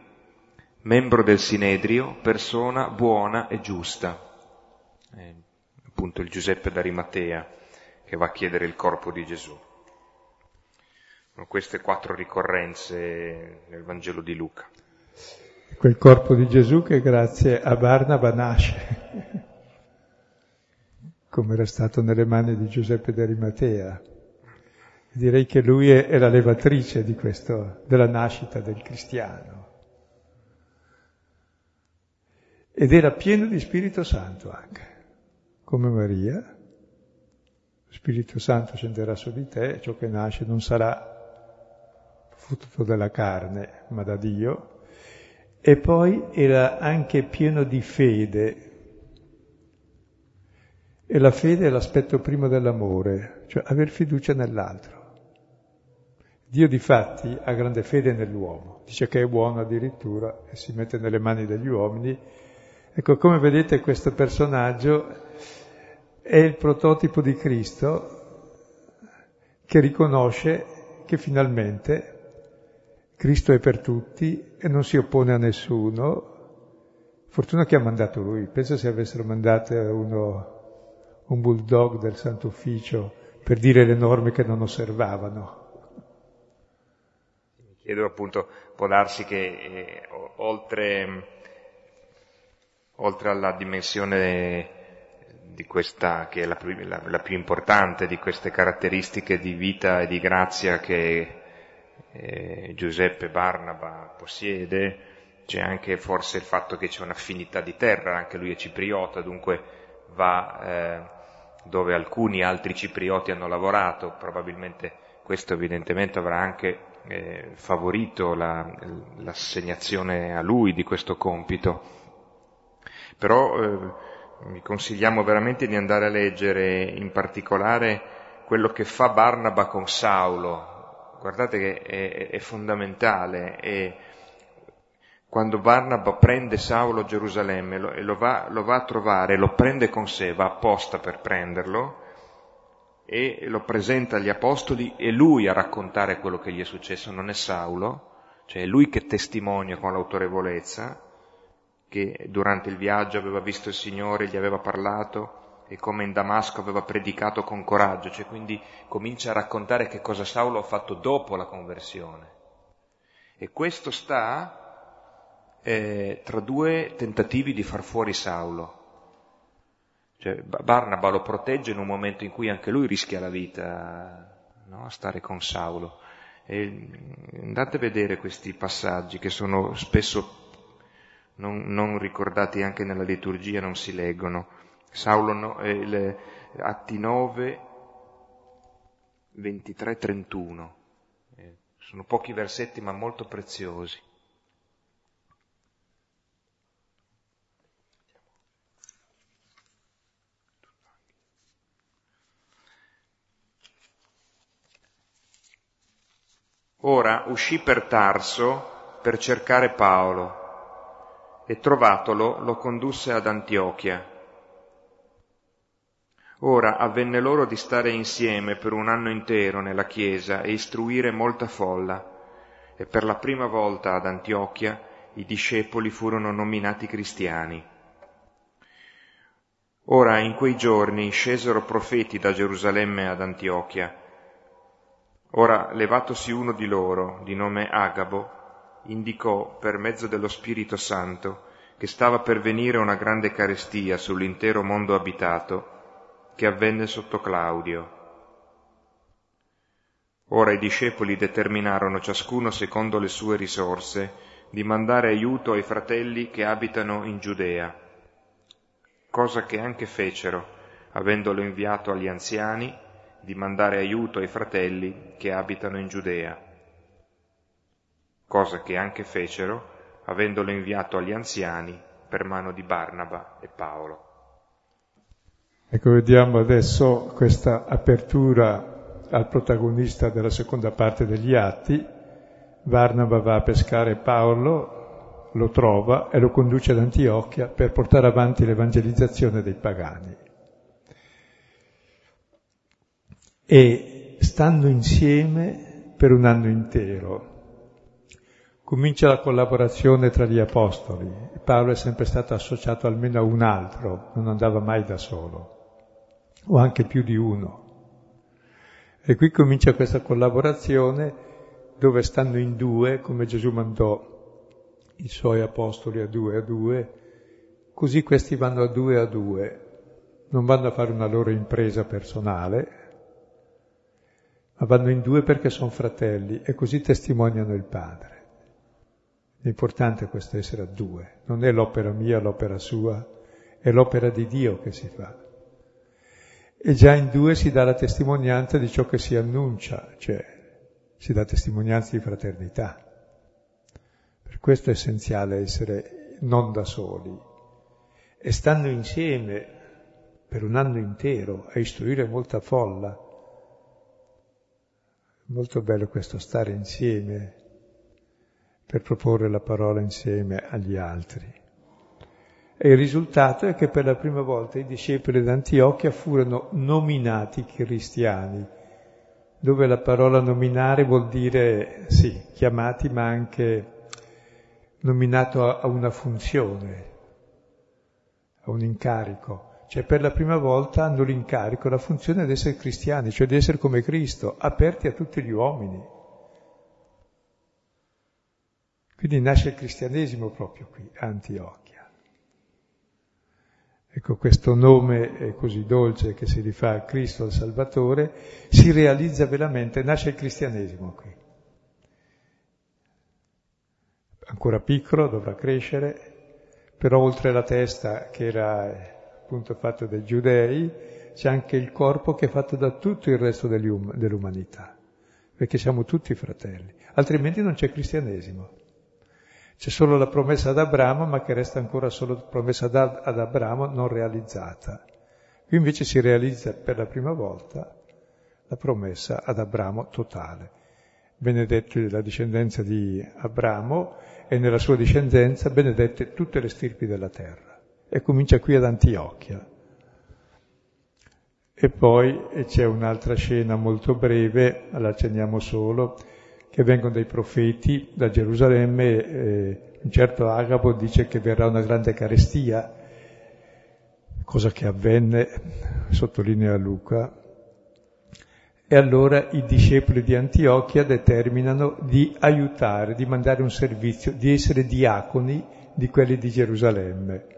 membro del Sinedrio, persona buona e giusta. Eh, appunto il Giuseppe d'Arimatea che va a chiedere il corpo di Gesù. Queste quattro ricorrenze nel Vangelo di Luca quel corpo di Gesù che grazie a Barnaba nasce, come era stato nelle mani di Giuseppe d'Arimatea. Direi che lui è, la levatrice di questo, della nascita del cristiano. Ed era pieno di Spirito Santo anche, come Maria. Lo Spirito Santo scenderà su di te, ciò che nasce non sarà frutto della carne, ma da Dio, e poi era anche pieno di fede. E la fede è l'aspetto primo dell'amore, cioè aver fiducia nell'altro. Dio di fatti ha grande fede nell'uomo, dice che è buono addirittura e si mette nelle mani degli uomini. Ecco, come vedete questo personaggio è il prototipo di Cristo che riconosce che finalmente Cristo è per tutti e non si oppone a nessuno. Fortuna che ha mandato lui. Pensa se avessero mandato uno, un bulldog del Santo Ufficio per dire le norme che non osservavano. Mi chiedo appunto, può darsi che eh, oltre, oltre alla dimensione di questa, che è la la, la più importante di queste caratteristiche di vita e di grazia che eh, Giuseppe Barnaba possiede, c'è anche forse il fatto che c'è un'affinità di terra, anche lui è cipriota, dunque va eh, dove alcuni altri ciprioti hanno lavorato, probabilmente questo evidentemente avrà anche eh, favorito la, l'assegnazione a lui di questo compito. Però eh, consigliamo veramente di andare a leggere in particolare quello che fa Barnaba con Saulo, guardate che è, è fondamentale, e quando Barnaba prende Saulo a Gerusalemme e lo va, lo va a trovare, lo prende con sé, va apposta per prenderlo, e lo presenta agli apostoli e lui a raccontare quello che gli è successo, non è Saulo, cioè è lui che testimonia con l'autorevolezza che durante il viaggio aveva visto il Signore, gli aveva parlato, e come in Damasco aveva predicato con coraggio, cioè quindi comincia a raccontare che cosa Saulo ha fatto dopo la conversione. E questo sta eh, tra due tentativi di far fuori Saulo. Cioè, Barnaba lo protegge in un momento in cui anche lui rischia la vita, no? a stare con Saulo. E andate a vedere questi passaggi che sono spesso non, non ricordati anche nella liturgia, non si leggono. Saulo, no, eh, le, Atti 9, 23, 31. Eh, sono pochi versetti ma molto preziosi. Ora uscì per Tarso per cercare Paolo e trovatolo lo condusse ad Antiochia. Ora avvenne loro di stare insieme per un anno intero nella chiesa e istruire molta folla, e per la prima volta ad Antiochia i discepoli furono nominati cristiani. Ora in quei giorni scesero profeti da Gerusalemme ad Antiochia, Ora, levatosi uno di loro, di nome Agabo, indicò per mezzo dello Spirito Santo che stava per venire una grande carestia sull'intero mondo abitato che avvenne sotto Claudio. Ora i discepoli determinarono ciascuno secondo le sue risorse di mandare aiuto ai fratelli che abitano in Giudea, cosa che anche fecero, avendolo inviato agli anziani di mandare aiuto ai fratelli che abitano in Giudea, cosa che anche fecero, avendolo inviato agli anziani per mano di Barnaba e Paolo. Ecco, vediamo adesso questa apertura al protagonista della seconda parte degli atti. Barnaba va a pescare Paolo, lo trova e lo conduce ad Antiochia per portare avanti l'evangelizzazione dei pagani. E stanno insieme per un anno intero. Comincia la collaborazione tra gli apostoli. Paolo è sempre stato associato almeno a un altro, non andava mai da solo, o anche più di uno. E qui comincia questa collaborazione dove stanno in due, come Gesù mandò i suoi apostoli a due a due, così questi vanno a due a due, non vanno a fare una loro impresa personale, ma vanno in due perché sono fratelli e così testimoniano il Padre. L'importante è questo essere a due, non è l'opera mia, l'opera sua, è l'opera di Dio che si fa. E già in due si dà la testimonianza di ciò che si annuncia, cioè si dà testimonianza di fraternità. Per questo è essenziale essere non da soli. E stanno insieme per un anno intero a istruire molta folla, Molto bello questo stare insieme per proporre la parola insieme agli altri. E il risultato è che per la prima volta i discepoli d'Antiochia furono nominati cristiani, dove la parola nominare vuol dire, sì, chiamati, ma anche nominato a una funzione, a un incarico. Cioè per la prima volta hanno l'incarico, la funzione di essere cristiani, cioè di essere come Cristo, aperti a tutti gli uomini. Quindi nasce il cristianesimo proprio qui, Antiochia. Ecco, questo nome così dolce che si rifà a Cristo, al Salvatore, si realizza veramente, nasce il cristianesimo qui. Ancora piccolo, dovrà crescere, però oltre la testa che era appunto fatto dai giudei, c'è anche il corpo che è fatto da tutto il resto dell'umanità, perché siamo tutti fratelli, altrimenti non c'è cristianesimo. C'è solo la promessa ad Abramo, ma che resta ancora solo promessa ad Abramo non realizzata. Qui invece si realizza per la prima volta la promessa ad Abramo totale. Benedetto la discendenza di Abramo e nella sua discendenza benedette tutte le stirpi della terra e comincia qui ad Antiochia. E poi c'è un'altra scena molto breve, la accenniamo solo, che vengono dei profeti da Gerusalemme, e un certo Agabo dice che verrà una grande carestia, cosa che avvenne, sottolinea Luca, e allora i discepoli di Antiochia determinano di aiutare, di mandare un servizio, di essere diaconi di quelli di Gerusalemme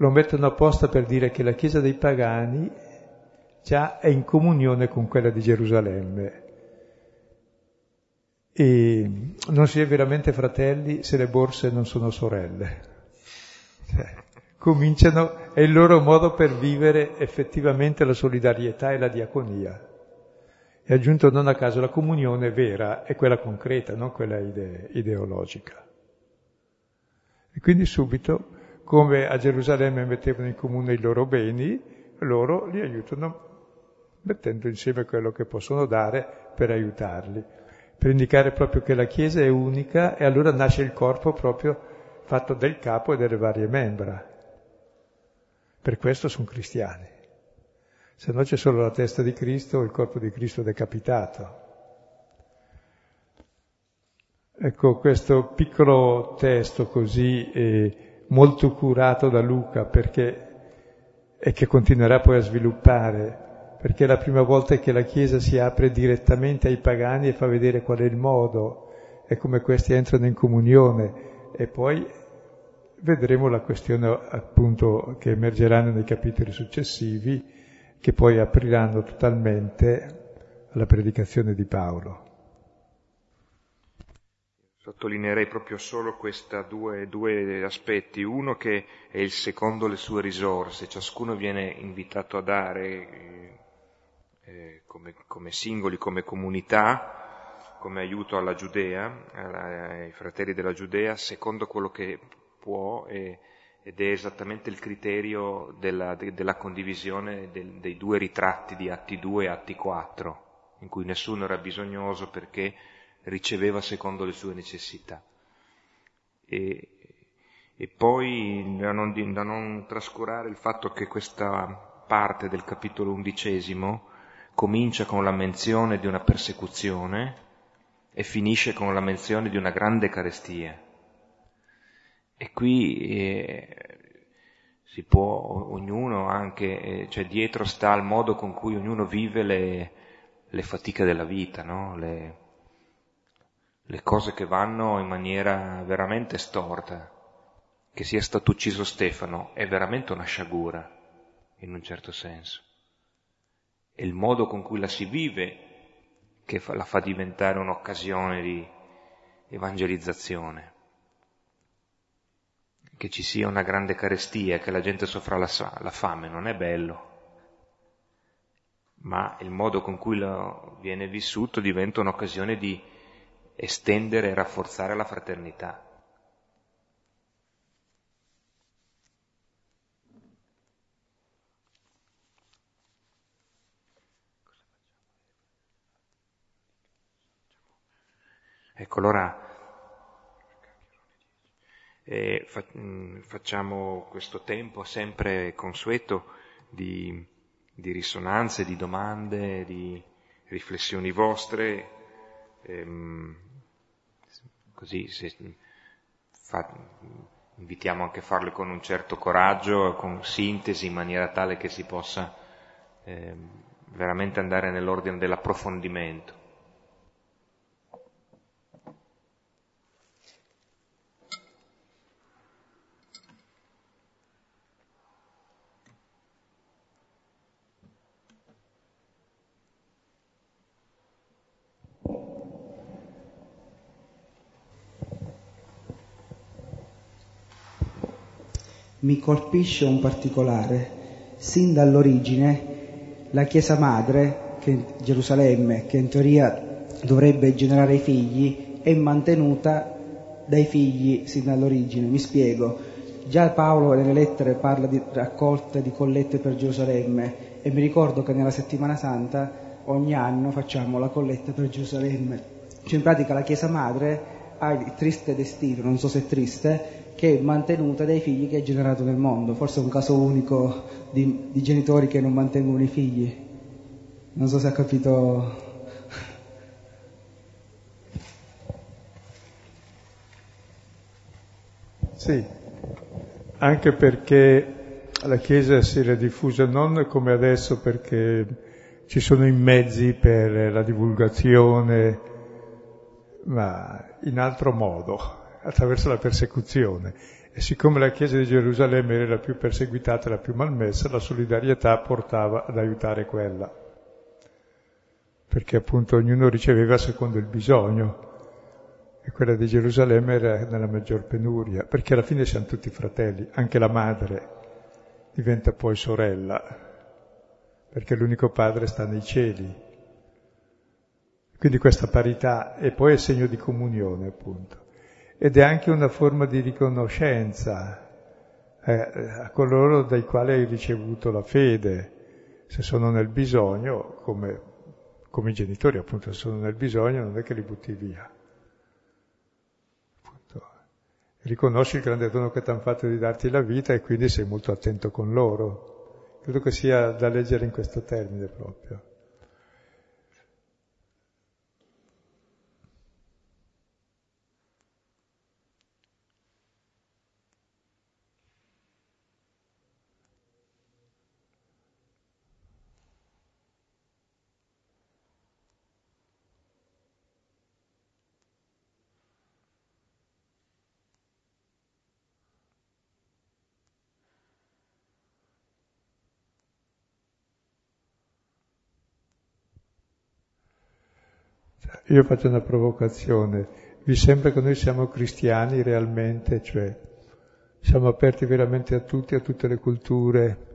lo mettono apposta per dire che la Chiesa dei pagani già è in comunione con quella di Gerusalemme. E non si è veramente fratelli se le borse non sono sorelle. Cioè, cominciano, è il loro modo per vivere effettivamente la solidarietà e la diaconia. E aggiunto non a caso la comunione vera è quella concreta, non quella ide- ideologica. E quindi subito, come a Gerusalemme mettevano in comune i loro beni, loro li aiutano mettendo insieme quello che possono dare per aiutarli, per indicare proprio che la Chiesa è unica e allora nasce il corpo proprio fatto del capo e delle varie membra. Per questo sono cristiani. Se no c'è solo la testa di Cristo, il corpo di Cristo decapitato. Ecco, questo piccolo testo così eh, molto curato da Luca perché, e che continuerà poi a sviluppare, perché è la prima volta che la Chiesa si apre direttamente ai pagani e fa vedere qual è il modo e come questi entrano in comunione e poi vedremo la questione appunto che emergeranno nei capitoli successivi che poi apriranno totalmente alla predicazione di Paolo. Sottolineerei proprio solo questi due, due, aspetti. Uno che è il secondo le sue risorse, ciascuno viene invitato a dare eh, come, come, singoli, come comunità, come aiuto alla Giudea, ai fratelli della Giudea, secondo quello che può e, ed è esattamente il criterio della, de, della condivisione del, dei due ritratti di Atti 2 e Atti 4, in cui nessuno era bisognoso perché riceveva secondo le sue necessità. E, e poi da non, da non trascurare il fatto che questa parte del capitolo undicesimo comincia con la menzione di una persecuzione e finisce con la menzione di una grande carestia. E qui eh, si può, ognuno anche, eh, cioè dietro sta il modo con cui ognuno vive le, le fatiche della vita, no? le, le cose che vanno in maniera veramente storta. Che sia stato ucciso Stefano è veramente una sciagura, in un certo senso è il modo con cui la si vive che la fa diventare un'occasione di evangelizzazione. Che ci sia una grande carestia, che la gente soffra la, la fame, non è bello, ma il modo con cui viene vissuto diventa un'occasione di estendere e rafforzare la fraternità. Ecco, allora eh, fa, mm, facciamo questo tempo sempre consueto di, di risonanze, di domande, di riflessioni vostre, ehm, così se, fa, invitiamo anche a farle con un certo coraggio, con sintesi, in maniera tale che si possa eh, veramente andare nell'ordine dell'approfondimento. Mi colpisce un particolare. Sin dall'origine la Chiesa Madre, che Gerusalemme, che in teoria dovrebbe generare i figli, è mantenuta dai figli sin dall'origine. Mi spiego. Già Paolo nelle lettere parla di raccolte di collette per Gerusalemme e mi ricordo che nella settimana santa ogni anno facciamo la colletta per Gerusalemme. Cioè in pratica la Chiesa Madre ha il triste destino, non so se è triste, che è mantenuta dai figli che ha generato nel mondo. Forse è un caso unico di, di genitori che non mantengono i figli. Non so se ha capito. Sì, anche perché la Chiesa si era diffusa non come adesso perché ci sono i mezzi per la divulgazione, ma in altro modo attraverso la persecuzione. E siccome la Chiesa di Gerusalemme era la più perseguitata e la più malmessa, la solidarietà portava ad aiutare quella. Perché appunto ognuno riceveva secondo il bisogno. E quella di Gerusalemme era nella maggior penuria, perché alla fine siamo tutti fratelli, anche la madre diventa poi sorella, perché l'unico padre sta nei cieli. Quindi questa parità e poi è segno di comunione, appunto. Ed è anche una forma di riconoscenza eh, a coloro dai quali hai ricevuto la fede. Se sono nel bisogno, come, come i genitori, appunto, se sono nel bisogno, non è che li butti via. Appunto. Riconosci il grande dono che ti hanno fatto di darti la vita e quindi sei molto attento con loro. Credo che sia da leggere in questo termine proprio. Io faccio una provocazione. Vi sembra che noi siamo cristiani realmente, cioè siamo aperti veramente a tutti, a tutte le culture,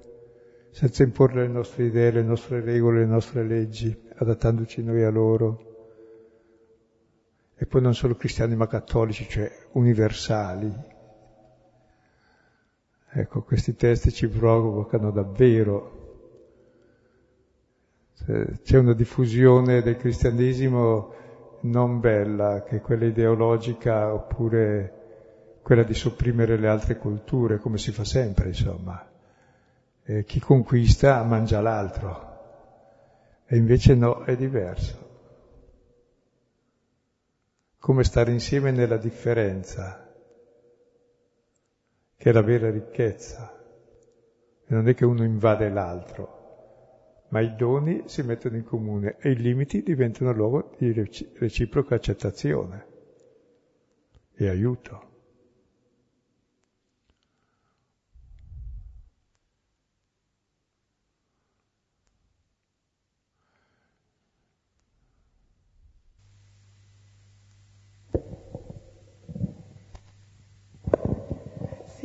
senza imporre le nostre idee, le nostre regole, le nostre leggi, adattandoci noi a loro. E poi non solo cristiani ma cattolici, cioè universali. Ecco, questi testi ci provocano davvero c'è una diffusione del cristianesimo non bella, che è quella ideologica oppure quella di sopprimere le altre culture, come si fa sempre, insomma. E chi conquista mangia l'altro. E invece no, è diverso. Come stare insieme nella differenza, che è la vera ricchezza. E non è che uno invade l'altro ma i doni si mettono in comune e i limiti diventano luogo di reciproca accettazione e aiuto.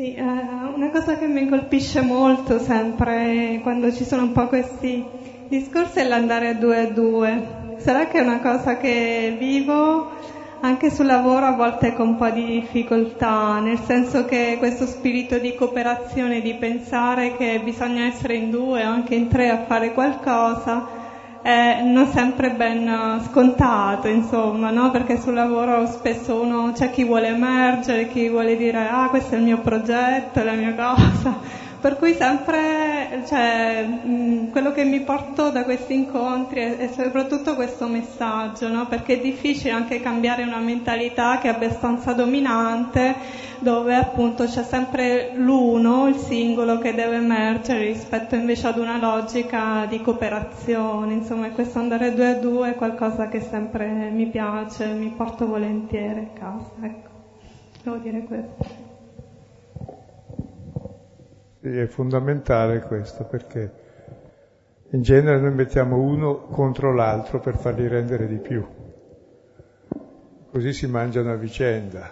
Sì, eh, una cosa che mi colpisce molto sempre quando ci sono un po' questi discorsi è l'andare a due a due. Sarà che è una cosa che vivo anche sul lavoro a volte con un po' di difficoltà, nel senso che questo spirito di cooperazione, di pensare che bisogna essere in due o anche in tre a fare qualcosa, è non sempre ben scontato, insomma, no? perché sul lavoro spesso uno c'è chi vuole emergere, chi vuole dire ah questo è il mio progetto, la mia cosa, per cui sempre cioè, quello che mi porto da questi incontri è, è soprattutto questo messaggio, no? perché è difficile anche cambiare una mentalità che è abbastanza dominante, dove appunto c'è sempre l'uno, il singolo, che deve emergere rispetto invece ad una logica di cooperazione. Insomma, questo andare due a due è qualcosa che sempre mi piace, mi porto volentieri a casa. Ecco, devo dire questo. È fondamentale questo perché in genere noi mettiamo uno contro l'altro per farli rendere di più. Così si mangiano a vicenda,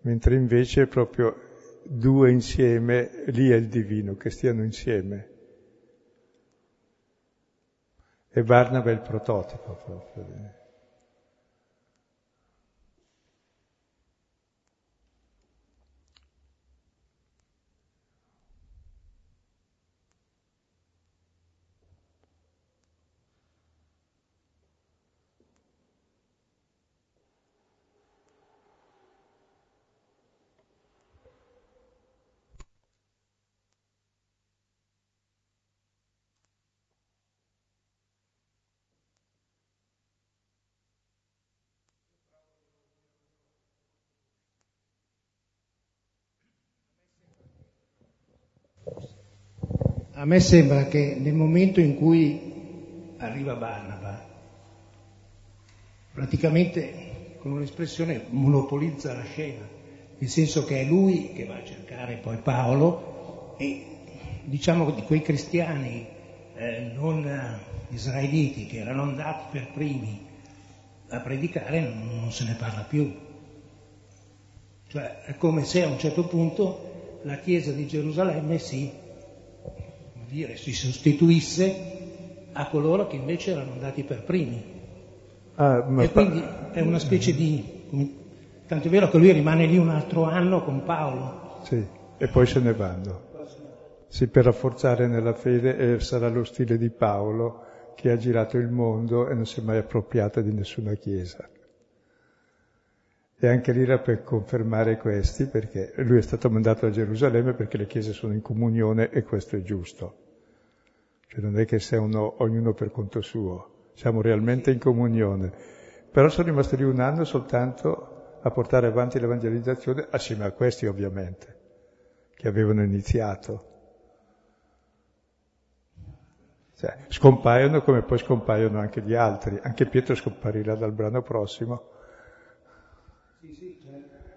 mentre invece proprio due insieme, lì è il divino, che stiano insieme. E Barnaba è il prototipo proprio. A me sembra che nel momento in cui arriva Barnaba, praticamente con un'espressione monopolizza la scena nel senso che è lui che va a cercare poi Paolo e diciamo di quei cristiani eh, non israeliti che erano andati per primi a predicare non, non se ne parla più. Cioè è come se a un certo punto la Chiesa di Gerusalemme si, dire, si sostituisse a coloro che invece erano andati per primi. Ah, e quindi è una specie di... Tanto è vero che lui rimane lì un altro anno con Paolo. Sì, e poi se ne vanno. Sì, per rafforzare nella fede eh, sarà lo stile di Paolo che ha girato il mondo e non si è mai appropriato di nessuna chiesa. E anche lì era per confermare questi, perché lui è stato mandato a Gerusalemme perché le chiese sono in comunione e questo è giusto. Cioè non è che sia uno, ognuno per conto suo, siamo realmente in comunione. Però sono rimasto lì un anno soltanto a portare avanti l'evangelizzazione, assieme a questi ovviamente, che avevano iniziato. Cioè, scompaiono come poi scompaiono anche gli altri, anche Pietro scomparirà dal brano prossimo.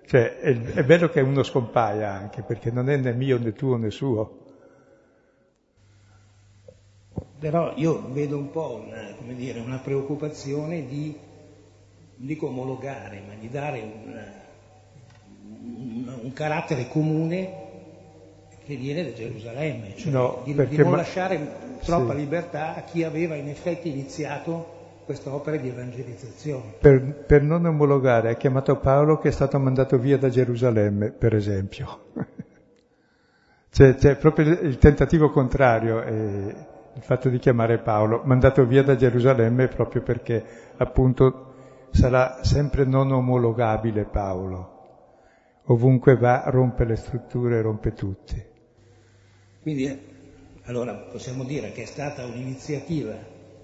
Cioè, è, è bello che uno scompaia anche, perché non è né mio né tuo né suo. Però io vedo un po' una, dire, una preoccupazione di, non dico omologare, ma di dare un, un, un carattere comune che viene da Gerusalemme, cioè no, di, di, non ma... lasciare troppa sì. libertà a chi aveva in effetti iniziato questa opera di evangelizzazione. Per, per, non omologare, ha chiamato Paolo che è stato mandato via da Gerusalemme, per esempio. c'è, c'è, proprio il tentativo contrario, eh, il fatto di chiamare Paolo, mandato via da Gerusalemme proprio perché appunto sarà sempre non omologabile Paolo. Ovunque va rompe le strutture, rompe tutti. Quindi allora possiamo dire che è stata un'iniziativa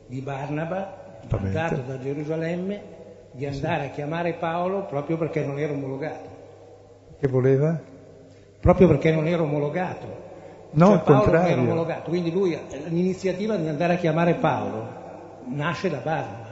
di Barnaba, mandato da Gerusalemme, di andare sì. a chiamare Paolo proprio perché non era omologato. Che voleva? Proprio perché non era omologato. No, cioè, al Paolo contrario. era omologato, quindi lui, l'iniziativa di andare a chiamare Paolo nasce da Barnaba.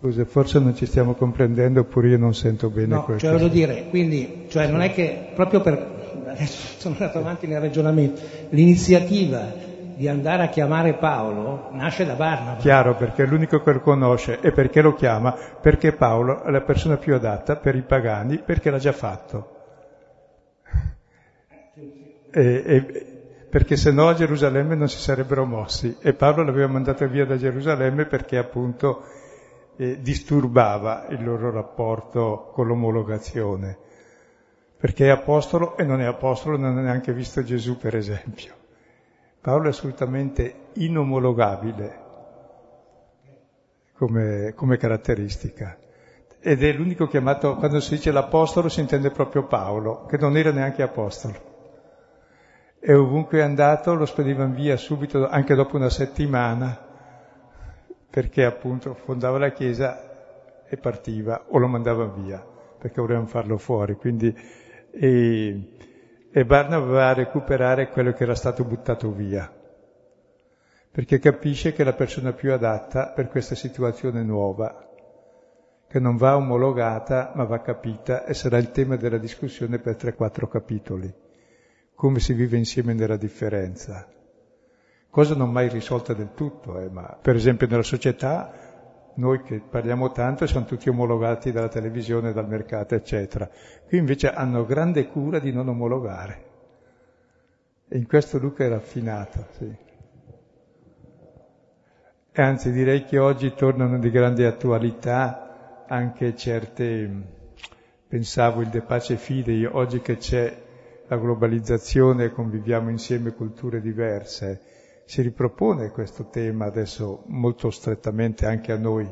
Scusa, forse non ci stiamo comprendendo oppure io non sento bene no, questo. Cioè voglio dire, quindi, cioè non è che proprio per adesso sono andato avanti nel ragionamento, l'iniziativa di andare a chiamare Paolo nasce da Barnaba. Chiaro, perché è l'unico che lo conosce e perché lo chiama? Perché Paolo è la persona più adatta per i pagani, perché l'ha già fatto. E, e, perché se no a Gerusalemme non si sarebbero mossi e Paolo l'aveva mandato via da Gerusalemme perché appunto eh, disturbava il loro rapporto con l'omologazione perché è apostolo e non è apostolo, non ha neanche visto Gesù, per esempio. Paolo è assolutamente inomologabile come, come caratteristica. Ed è l'unico chiamato, quando si dice l'apostolo si intende proprio Paolo, che non era neanche apostolo. E ovunque è andato lo spedivano via subito, anche dopo una settimana, perché appunto fondava la chiesa e partiva, o lo mandavano via, perché volevano farlo fuori. Quindi e, e Barnaba va a recuperare quello che era stato buttato via, perché capisce che è la persona più adatta per questa situazione nuova, che non va omologata ma va capita e sarà il tema della discussione per 3-4 capitoli, come si vive insieme nella differenza. Cosa non mai risolta del tutto, eh, ma per esempio nella società noi che parliamo tanto siamo tutti omologati dalla televisione, dal mercato, eccetera. Qui invece hanno grande cura di non omologare. E in questo Luca è raffinato, sì. E anzi direi che oggi tornano di grande attualità anche certe, pensavo il De Pace Fidei, oggi che c'è la globalizzazione, conviviamo insieme culture diverse, si ripropone questo tema adesso molto strettamente anche a noi,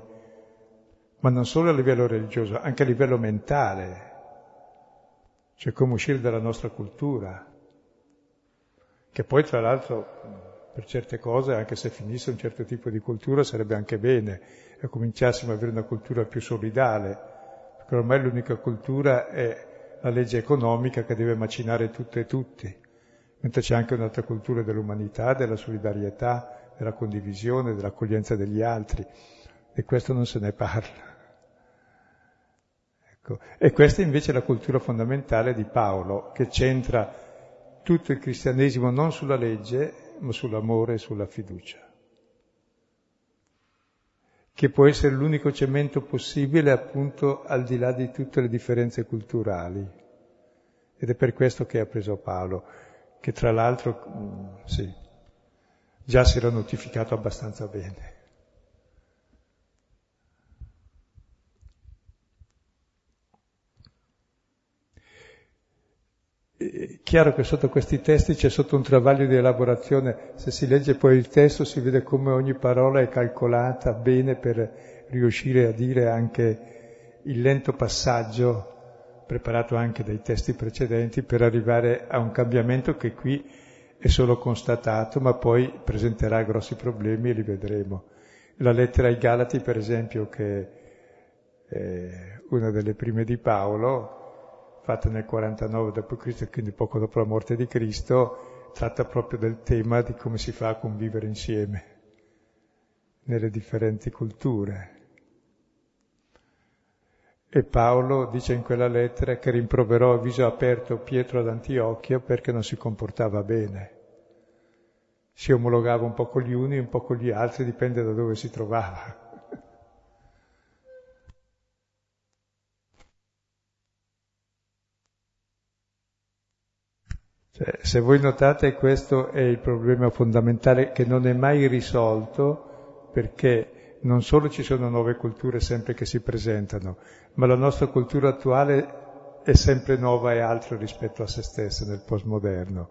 ma non solo a livello religioso, anche a livello mentale, cioè come uscire dalla nostra cultura, che poi tra l'altro per certe cose, anche se finisse un certo tipo di cultura, sarebbe anche bene e cominciassimo ad avere una cultura più solidale, perché ormai l'unica cultura è la legge economica che deve macinare tutto e tutti mentre c'è anche un'altra cultura dell'umanità, della solidarietà, della condivisione, dell'accoglienza degli altri, e questo non se ne parla. Ecco. E questa invece è la cultura fondamentale di Paolo, che centra tutto il cristianesimo non sulla legge, ma sull'amore e sulla fiducia che può essere l'unico cemento possibile appunto al di là di tutte le differenze culturali. Ed è per questo che ha preso Paolo, che tra l'altro, mm, sì, già si era notificato abbastanza bene. È chiaro che sotto questi testi c'è sotto un travaglio di elaborazione, se si legge poi il testo si vede come ogni parola è calcolata bene per riuscire a dire anche il lento passaggio preparato anche dai testi precedenti per arrivare a un cambiamento che qui è solo constatato, ma poi presenterà grossi problemi e li vedremo. La lettera ai Galati, per esempio, che è una delle prime di Paolo, fatta nel 49 d.C., quindi poco dopo la morte di Cristo, tratta proprio del tema di come si fa a convivere insieme nelle differenti culture. E Paolo dice in quella lettera che rimproverò a viso aperto Pietro ad Antiochia perché non si comportava bene. Si omologava un po' con gli uni, un po' con gli altri, dipende da dove si trovava. Cioè, se voi notate questo è il problema fondamentale che non è mai risolto perché non solo ci sono nuove culture sempre che si presentano, ma la nostra cultura attuale è sempre nuova e altra rispetto a se stessa nel postmoderno.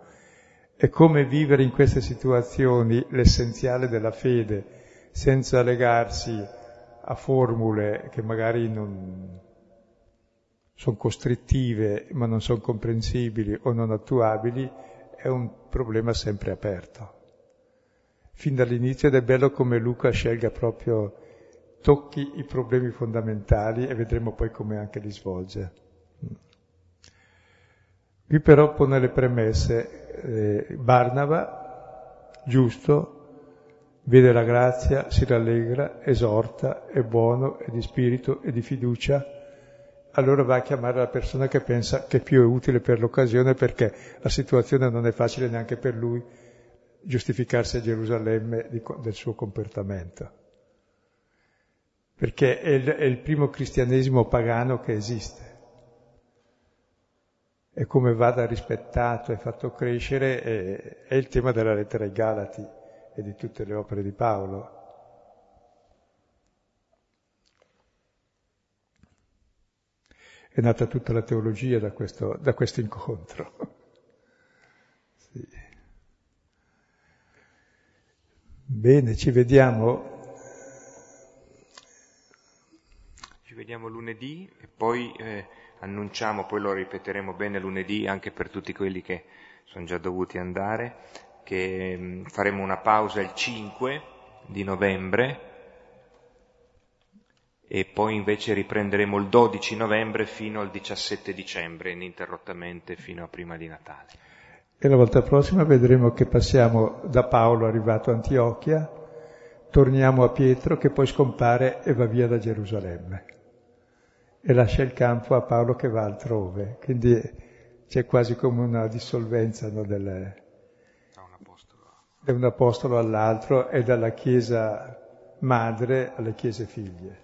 E come vivere in queste situazioni l'essenziale della fede senza legarsi a formule che magari non, sono costrittive ma non sono comprensibili o non attuabili, è un problema sempre aperto. Fin dall'inizio ed è bello come Luca scelga proprio, tocchi i problemi fondamentali e vedremo poi come anche li svolge. Qui però pone le premesse, eh, Barnaba, giusto, vede la grazia, si rallegra, esorta, è buono, è di spirito, è di fiducia, allora va a chiamare la persona che pensa che più è utile per l'occasione perché la situazione non è facile neanche per lui giustificarsi a Gerusalemme di, del suo comportamento. Perché è il, è il primo cristianesimo pagano che esiste. E come vada rispettato e fatto crescere è, è il tema della lettera ai Galati e di tutte le opere di Paolo. È nata tutta la teologia da questo, da questo incontro. Sì. Bene, ci vediamo. Ci vediamo lunedì e poi eh, annunciamo, poi lo ripeteremo bene lunedì anche per tutti quelli che sono già dovuti andare, che mm, faremo una pausa il 5 di novembre e poi invece riprenderemo il 12 novembre fino al 17 dicembre, ininterrottamente fino a prima di Natale. E la volta prossima vedremo che passiamo da Paolo arrivato a Antiochia, torniamo a Pietro che poi scompare e va via da Gerusalemme e lascia il campo a Paolo che va altrove. Quindi c'è quasi come una dissolvenza no, del, da un apostolo. da un apostolo all'altro e dalla Chiesa madre alle Chiese figlie.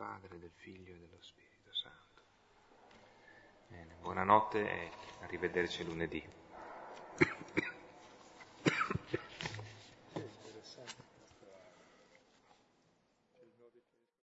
Padre, del Figlio e dello Spirito Santo. Bene, buonanotte e arrivederci lunedì.